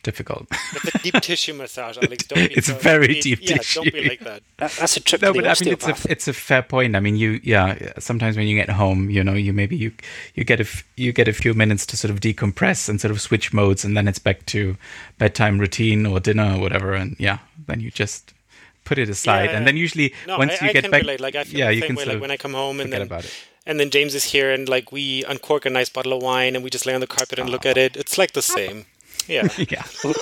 difficult. With the deep tissue massage, Alex. Don't be it's so, very be, deep yeah, tissue. Don't be like that. that that's a trip. No, but I mean, it's a it's a fair point. I mean, you yeah. Sometimes when you get home, you know, you maybe you you get a f- you get a few minutes to sort of decompress and sort of switch modes, and then it's back to bedtime routine or dinner or whatever, and yeah, then you just put it aside, yeah, and then usually no, once I, you I get back, relate. like I feel yeah, you can way, like when I come home and then about it and then James is here, and like we uncork a nice bottle of wine, and we just lay on the carpet and look at it. It's like the same. Yeah. yeah.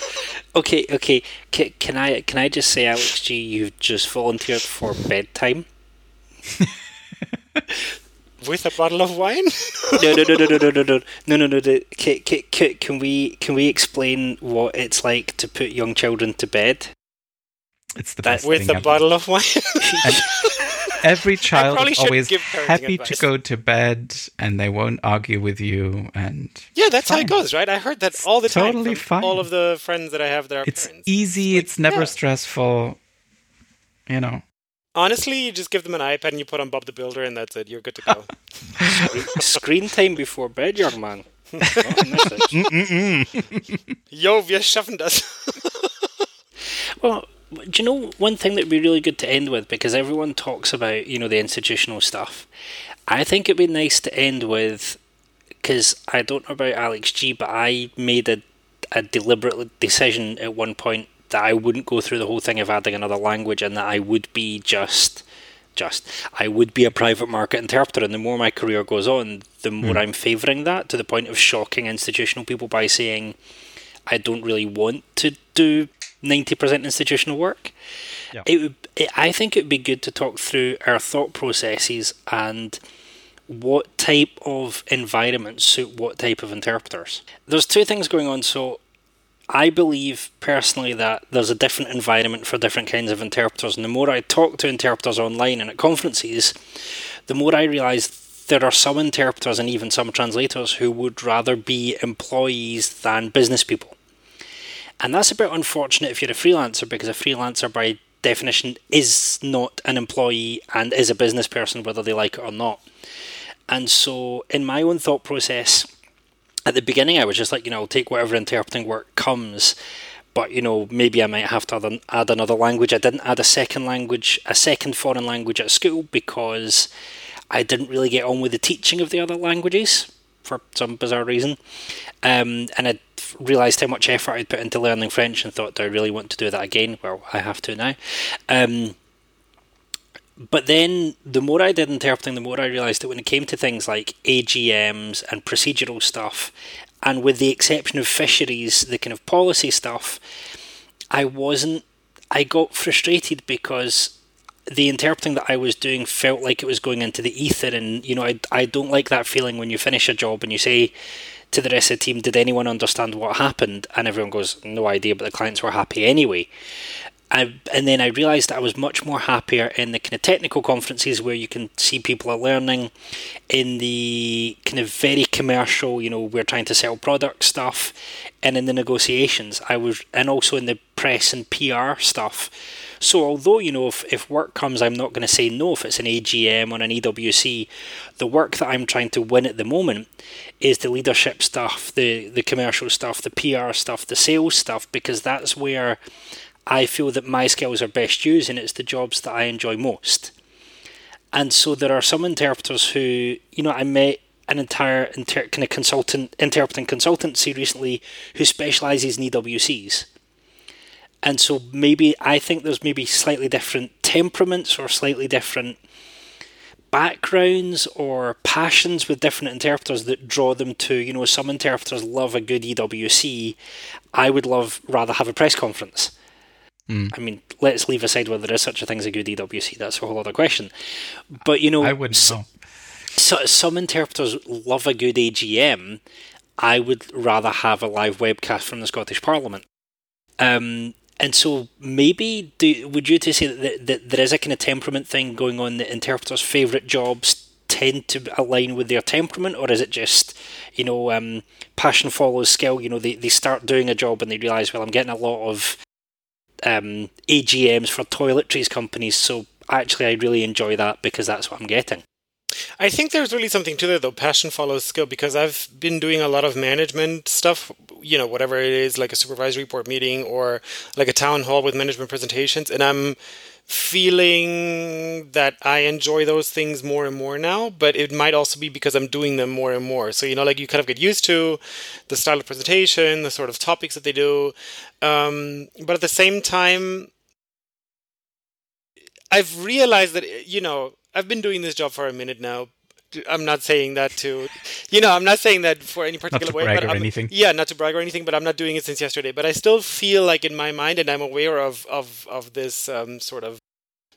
okay. Okay. Can, can I can I just say, Alex G, you've just volunteered for bedtime. With a bottle of wine? no, no, no, no, no, no, no, no, no, no, no. Can, can, can we can we explain what it's like to put young children to bed? It's the best with a ever. bottle of wine every child is always happy advice. to go to bed and they won't argue with you and yeah that's fine. how it goes right i heard that all the time totally fine. all of the friends that i have that are it's parents. easy it's, like, it's never yeah. stressful you know honestly you just give them an ipad and you put on bob the builder and that's it you're good to go screen time before bed young man Yo, wir schaffen das. well, do you know one thing that would be really good to end with? Because everyone talks about you know the institutional stuff. I think it'd be nice to end with because i don't know about alex g but i made a, a deliberate decision at one point that i wouldn't go through the whole thing of adding another language and that i would be just just i would be a private market interpreter. And the more my career goes on the more mm. i'm favouring that to the point of shocking institutional people by saying i don't really want to do 90% institutional work. Yeah. It would, it, I think it would be good to talk through our thought processes and what type of environments suit what type of interpreters. There's two things going on. So, I believe personally that there's a different environment for different kinds of interpreters. And the more I talk to interpreters online and at conferences, the more I realise there are some interpreters and even some translators who would rather be employees than business people. And that's a bit unfortunate if you're a freelancer because a freelancer by definition is not an employee and is a business person, whether they like it or not. And so, in my own thought process, at the beginning, I was just like, you know, I'll take whatever interpreting work comes, but you know, maybe I might have to add another language. I didn't add a second language, a second foreign language at school because I didn't really get on with the teaching of the other languages for some bizarre reason. Um, and I realised how much effort I'd put into learning French and thought, do I really want to do that again? Well, I have to now. Um, but then the more I did interpreting, the more I realised that when it came to things like AGMs and procedural stuff, and with the exception of fisheries, the kind of policy stuff, I wasn't. I got frustrated because the interpreting that I was doing felt like it was going into the ether, and you know, I I don't like that feeling when you finish a job and you say to the rest of the team, "Did anyone understand what happened?" and everyone goes, "No idea," but the clients were happy anyway. I, and then I realised I was much more happier in the kind of technical conferences where you can see people are learning, in the kind of very commercial, you know, we're trying to sell product stuff, and in the negotiations. I was, and also in the press and PR stuff. So although you know if, if work comes, I'm not going to say no if it's an AGM or an EWC. The work that I'm trying to win at the moment is the leadership stuff, the the commercial stuff, the PR stuff, the sales stuff, because that's where I feel that my skills are best used and it's the jobs that I enjoy most. And so there are some interpreters who, you know, I met an entire inter- kind of consultant, interpreting consultancy recently who specialises in EWCs. And so maybe I think there's maybe slightly different temperaments or slightly different backgrounds or passions with different interpreters that draw them to, you know, some interpreters love a good EWC. I would love rather have a press conference. Mm. I mean, let's leave aside whether there is such a thing as a good EWC. That's a whole other question. But you know, I wouldn't know. So, some interpreters love a good AGM. I would rather have a live webcast from the Scottish Parliament. Um, and so maybe do, would you to say that, that there is a kind of temperament thing going on that interpreters' favourite jobs tend to align with their temperament, or is it just you know um, passion follows skill? You know, they, they start doing a job and they realise, well, I'm getting a lot of um, AGMs for toiletries companies. So actually, I really enjoy that because that's what I'm getting. I think there's really something to that though. Passion follows skill because I've been doing a lot of management stuff, you know, whatever it is, like a supervisory board meeting or like a town hall with management presentations, and I'm feeling that I enjoy those things more and more now, but it might also be because I'm doing them more and more. So, you know, like you kind of get used to the style of presentation, the sort of topics that they do. Um, but at the same time, I've realized that, you know, I've been doing this job for a minute now. I'm not saying that to, you know, I'm not saying that for any particular way. but I'm, anything. Yeah, not to brag or anything, but I'm not doing it since yesterday. But I still feel like in my mind, and I'm aware of of of this um, sort of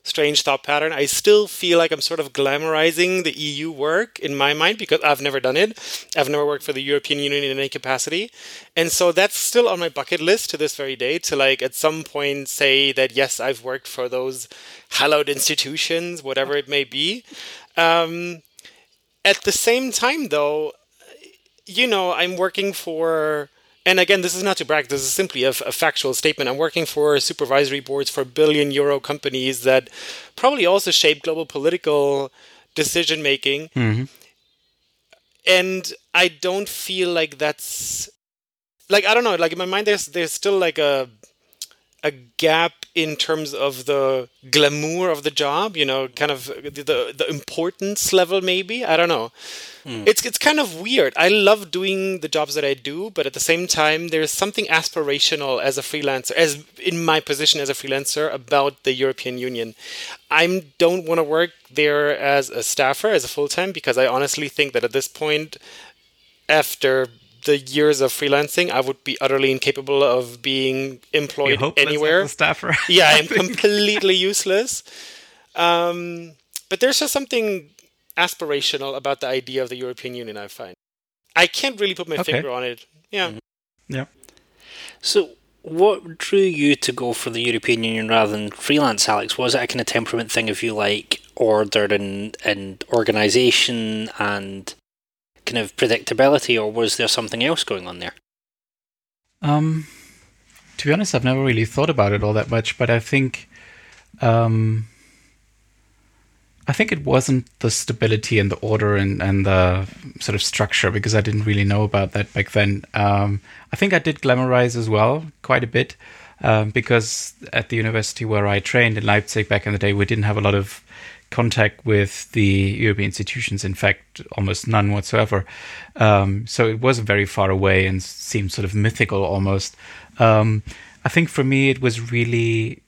strange thought pattern. I still feel like I'm sort of glamorizing the EU work in my mind because I've never done it. I've never worked for the European Union in any capacity. And so that's still on my bucket list to this very day to like at some point say that yes, I've worked for those hallowed institutions, whatever it may be. Um, at the same time, though, you know, I'm working for and again, this is not to brag, this is simply a, a, factual statement. I'm working for supervisory boards for billion euro companies that probably also shape global political decision making. Mm-hmm. And I don't feel like that's like I don't know, like in my mind there's there's still like a a gap in terms of the glamour of the job, you know, kind of the the importance level maybe. I don't know. Mm. It's it's kind of weird. I love doing the jobs that I do, but at the same time there's something aspirational as a freelancer as in my position as a freelancer about the European Union. I don't want to work there as a staffer as a full-time because I honestly think that at this point after the years of freelancing, I would be utterly incapable of being employed anywhere. staffer. yeah, I'm completely useless. Um, but there's just something aspirational about the idea of the European Union. I find I can't really put my okay. finger on it. Yeah. Mm-hmm. Yeah. So, what drew you to go for the European Union rather than freelance, Alex? Was it a kind of temperament thing of you like order and and organisation and kind of predictability, or was there something else going on there? Um, to be honest, I've never really thought about it all that much, but I think Um, I think it wasn't the stability and the order and, and the sort of structure because I didn't really know about that back then. Um, I think I did glamorize as well quite a bit um, because at the university where I trained in Leipzig back in the day, we didn't have a lot of contact with the European institutions. In fact, almost none whatsoever. Um, so it was very far away and seemed sort of mythical almost. Um, I think for me, it was really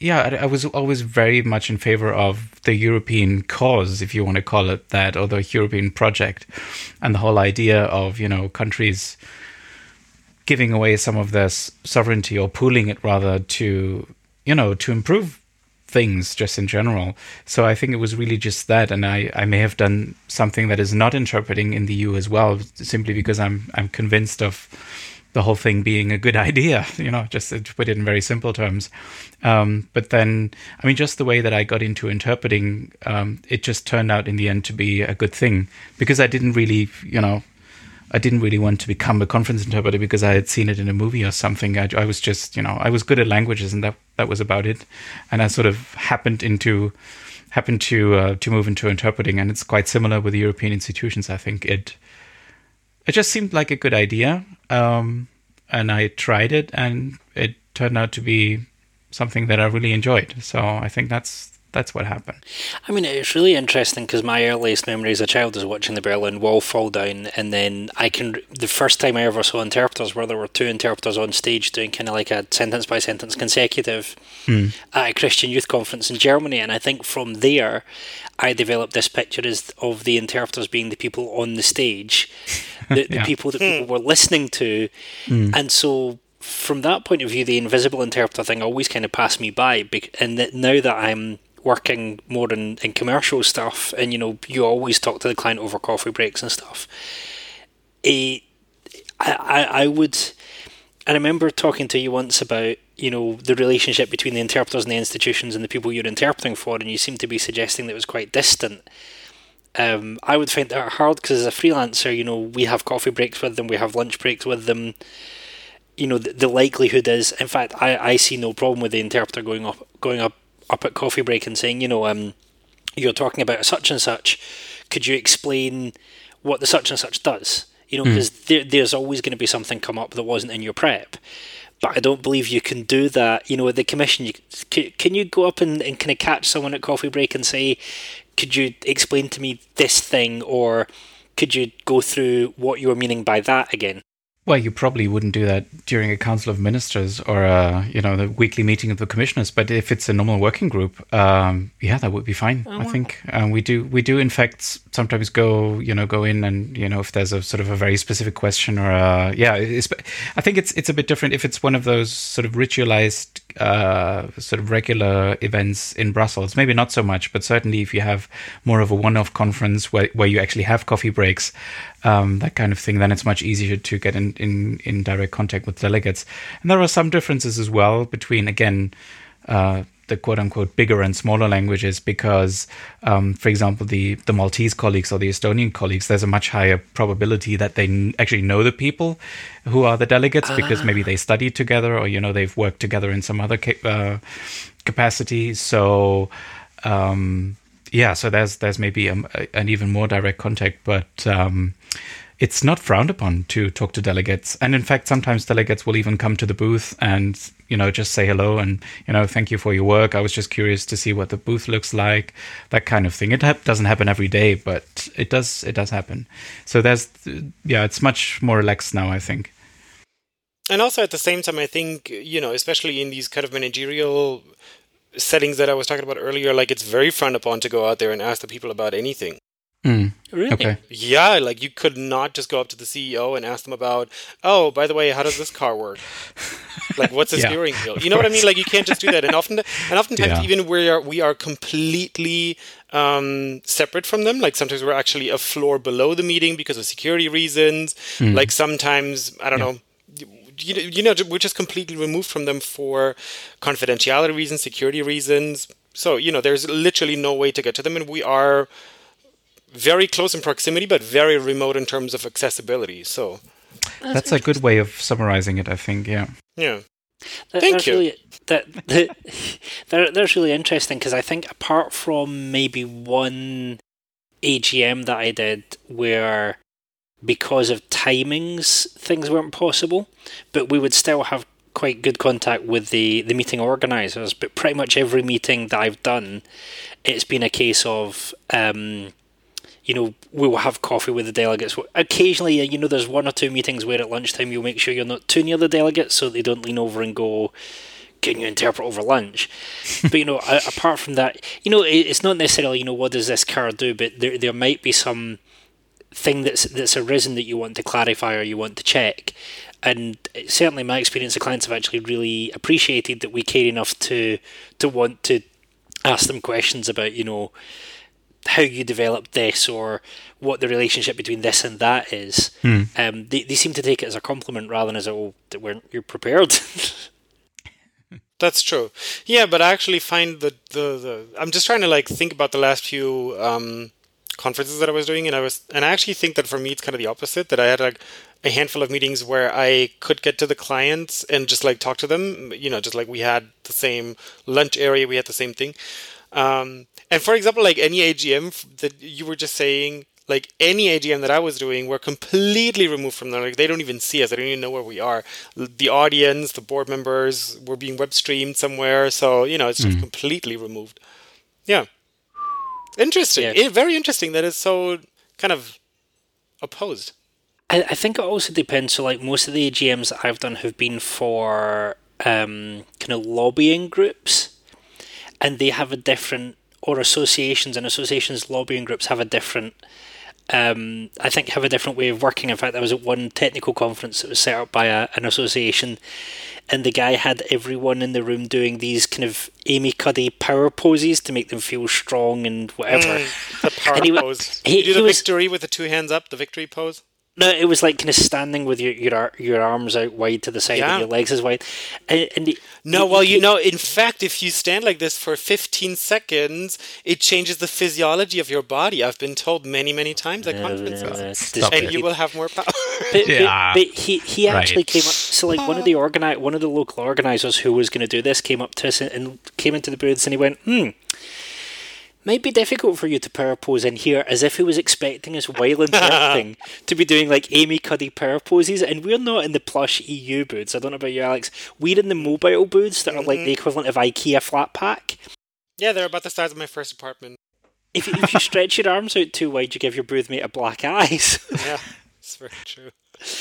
yeah, I, I, was always very much in favor of the European cause, if you want to call it that, or the European project, and the whole idea of you know countries giving away some of their sovereignty or pooling it rather to you know to improve things just in general. So I think it was really just that, and I, I may have done something that is not interpreting in the EU as well, simply because I'm I'm convinced of the whole thing being a good idea, you know, just to put it in very simple terms. Um, but then, I mean, just the way that I got into interpreting, um, it just turned out in the end to be a good thing because I didn't really, you know, I didn't really want to become a conference interpreter because I had seen it in a movie or something. I, I was just, you know, I was good at languages and that that was about it. And I sort of happened into happened to uh, to move into interpreting, and it's quite similar with the European institutions. I think it it just seemed like a good idea. Um, and I tried it, and it turned out to be something that I really enjoyed. So I think that's that's what happened. I mean, it's really interesting because my earliest memory as a child is watching the Berlin Wall fall down, and then I can the first time I ever saw interpreters where there were two interpreters on stage doing kind of like a sentence by sentence consecutive hmm. at a Christian youth conference in Germany, and I think from there I developed this picture as of the interpreters being the people on the stage, the, the people that people were listening to, hmm. and so from that point of view, the invisible interpreter thing always kind of passed me by. And that now that I'm working more in, in commercial stuff, and you know, you always talk to the client over coffee breaks and stuff. I, I, I would. I remember talking to you once about you know the relationship between the interpreters and the institutions and the people you're interpreting for, and you seem to be suggesting that it was quite distant. Um, I would find that hard because as a freelancer, you know, we have coffee breaks with them, we have lunch breaks with them. You know, the, the likelihood is, in fact, I, I see no problem with the interpreter going up going up up at coffee break and saying, you know, um, you're talking about such and such. Could you explain what the such and such does? You know, because mm. there, there's always going to be something come up that wasn't in your prep. But I don't believe you can do that. You know, with the commission, you, can, can you go up and, and kind of catch someone at coffee break and say, could you explain to me this thing, or could you go through what you were meaning by that again? Well, you probably wouldn't do that during a council of ministers or a, you know the weekly meeting of the commissioners. But if it's a normal working group, um, yeah, that would be fine. Oh, I think um, we do we do in fact sometimes go you know go in and you know if there's a sort of a very specific question or a, yeah, I think it's it's a bit different if it's one of those sort of ritualized uh, sort of regular events in Brussels. Maybe not so much, but certainly if you have more of a one-off conference where where you actually have coffee breaks um, that kind of thing, then it's much easier to get in, in, in direct contact with delegates. And there are some differences as well between, again, uh, the quote unquote bigger and smaller languages because, um, for example, the, the Maltese colleagues or the Estonian colleagues, there's a much higher probability that they n- actually know the people who are the delegates because maybe they studied together or, you know, they've worked together in some other ca- uh, capacity. So, um, yeah, so there's there's maybe a, an even more direct contact, but um, it's not frowned upon to talk to delegates. And in fact, sometimes delegates will even come to the booth and you know just say hello and you know thank you for your work. I was just curious to see what the booth looks like, that kind of thing. It ha- doesn't happen every day, but it does it does happen. So there's yeah, it's much more relaxed now, I think. And also at the same time, I think you know, especially in these kind of managerial settings that I was talking about earlier, like it's very frowned upon to go out there and ask the people about anything. Mm. Really? Okay. Yeah, like you could not just go up to the CEO and ask them about, oh, by the way, how does this car work? like, what's the yeah, steering wheel? You know what I mean? Like, you can't just do that. And often, and oftentimes, yeah. even we are we are completely um, separate from them. Like sometimes we're actually a floor below the meeting because of security reasons. Mm. Like sometimes, I don't yeah. know you, you know we're just completely removed from them for confidentiality reasons security reasons so you know there's literally no way to get to them and we are very close in proximity but very remote in terms of accessibility so that's, that's a good way of summarizing it i think yeah yeah That, Thank you. Really, that, that, that, that's really interesting because I think apart from maybe one AGM that I did where because of timings things weren't possible, but we would still have quite good contact with the, the meeting organisers. But pretty much every meeting that I've done, it's been a case of um, you know, we will have coffee with the delegates. Occasionally, uh, you know, there's one or two meetings where at lunchtime you'll make sure you're not too near the delegates so they don't lean over and go, can you interpret over lunch? but, you know, apart from that, you know, it's not necessarily, you know, what does this card do, but there, there might be some thing that's that's arisen that you want to clarify or you want to check. And uh, certainly, my experience, the clients have actually really appreciated that we care enough to to want to ask them questions about, you know, how you develop this or what the relationship between this and that is. Hmm. Um, they, they seem to take it as a compliment rather than as a, oh, that weren't you prepared. That's true. Yeah, but I actually find that the, the I'm just trying to like think about the last few um, conferences that I was doing, and I was and I actually think that for me it's kind of the opposite. That I had like a handful of meetings where I could get to the clients and just like talk to them. You know, just like we had the same lunch area, we had the same thing. Um, and for example, like any AGM that you were just saying, like any AGM that I was doing, we're completely removed from them. Like they don't even see us. They don't even know where we are. The audience, the board members, were being web streamed somewhere. So you know, it's just mm. completely removed. Yeah, interesting. Yeah. very interesting that it's so kind of opposed. I, I think it also depends. So, like most of the AGMs that I've done have been for um, kind of lobbying groups, and they have a different or associations and associations lobbying groups have a different um, I think have a different way of working. In fact, I was at one technical conference that was set up by a, an association, and the guy had everyone in the room doing these kind of Amy Cuddy power poses to make them feel strong and whatever. Mm, the power he, pose. He, you do the victory with the two hands up, the victory pose. No, it was like kind of standing with your your your arms out wide to the side yeah. and your legs as wide. And, and no, well, you know, in fact, if you stand like this for 15 seconds, it changes the physiology of your body. I've been told many, many times at conferences, and it. you will have more power. but, yeah. but, but, he he actually right. came up. So like one of the organi- one of the local organizers who was going to do this came up to us and, and came into the booths and he went, hmm might be difficult for you to power pose in here as if he was expecting us while interpreting to be doing like Amy Cuddy power poses and we're not in the plush EU booths. I don't know about you Alex. We're in the mobile booths that are mm-hmm. like the equivalent of IKEA flat pack. Yeah, they're about the size of my first apartment. If, if you stretch your arms out too wide, you give your booth mate a black eye. yeah, it's very true.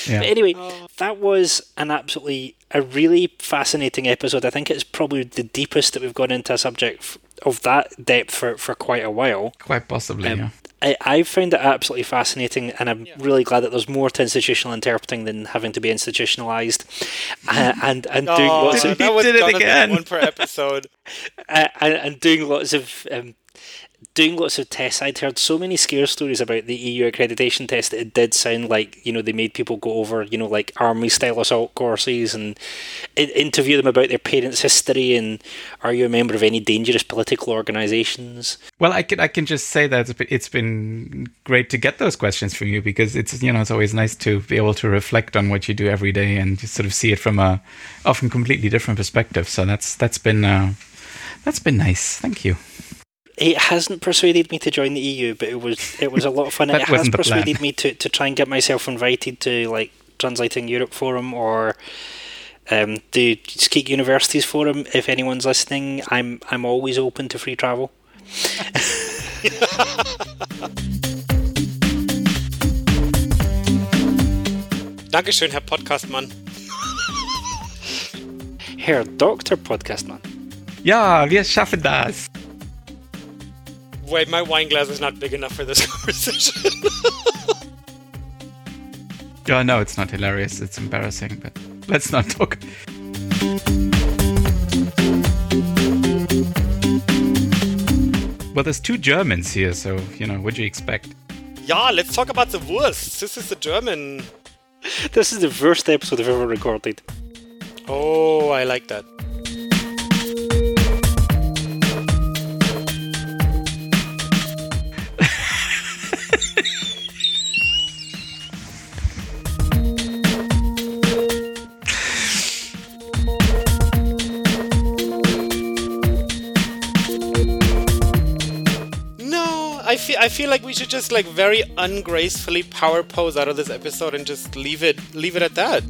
Yeah. But anyway, oh. that was an absolutely a really fascinating episode. I think it's probably the deepest that we've gone into a subject of that depth for, for quite a while. Quite possibly, um, yeah. I, I found it absolutely fascinating, and I'm yeah. really glad that there's more to institutional interpreting than having to be institutionalized, uh, and and doing oh, lots of. That was did it again. One per episode. uh, and, and doing lots of um, doing lots of tests. I'd heard so many scare stories about the EU accreditation test that it did sound like, you know, they made people go over, you know, like army style assault courses and interview them about their parents' history and are you a member of any dangerous political organizations? Well, I can I can just say that it's been great to get those questions from you because it's you know it's always nice to be able to reflect on what you do every day and just sort of see it from a often completely different perspective. So that's that's been uh, that's been nice. Thank you it hasn't persuaded me to join the EU, but it was it was a lot of fun. it has persuaded me to, to try and get myself invited to like Translating Europe Forum or um, the SCIC Universities Forum. If anyone's listening, I'm I'm always open to free travel. Dankeschön, Herr Podcastmann. Herr Dr. Podcastmann. Ja, wir schaffen das. Wait, my wine glass is not big enough for this conversation. yeah, no, it's not hilarious. It's embarrassing, but let's not talk. Well, there's two Germans here, so, you know, what do you expect? Yeah, let's talk about the Wurst. This is the German. This is the first episode I've ever recorded. Oh, I like that. I feel I feel like we should just like very ungracefully power pose out of this episode and just leave it leave it at that.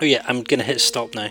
Oh yeah, I'm gonna hit stop now.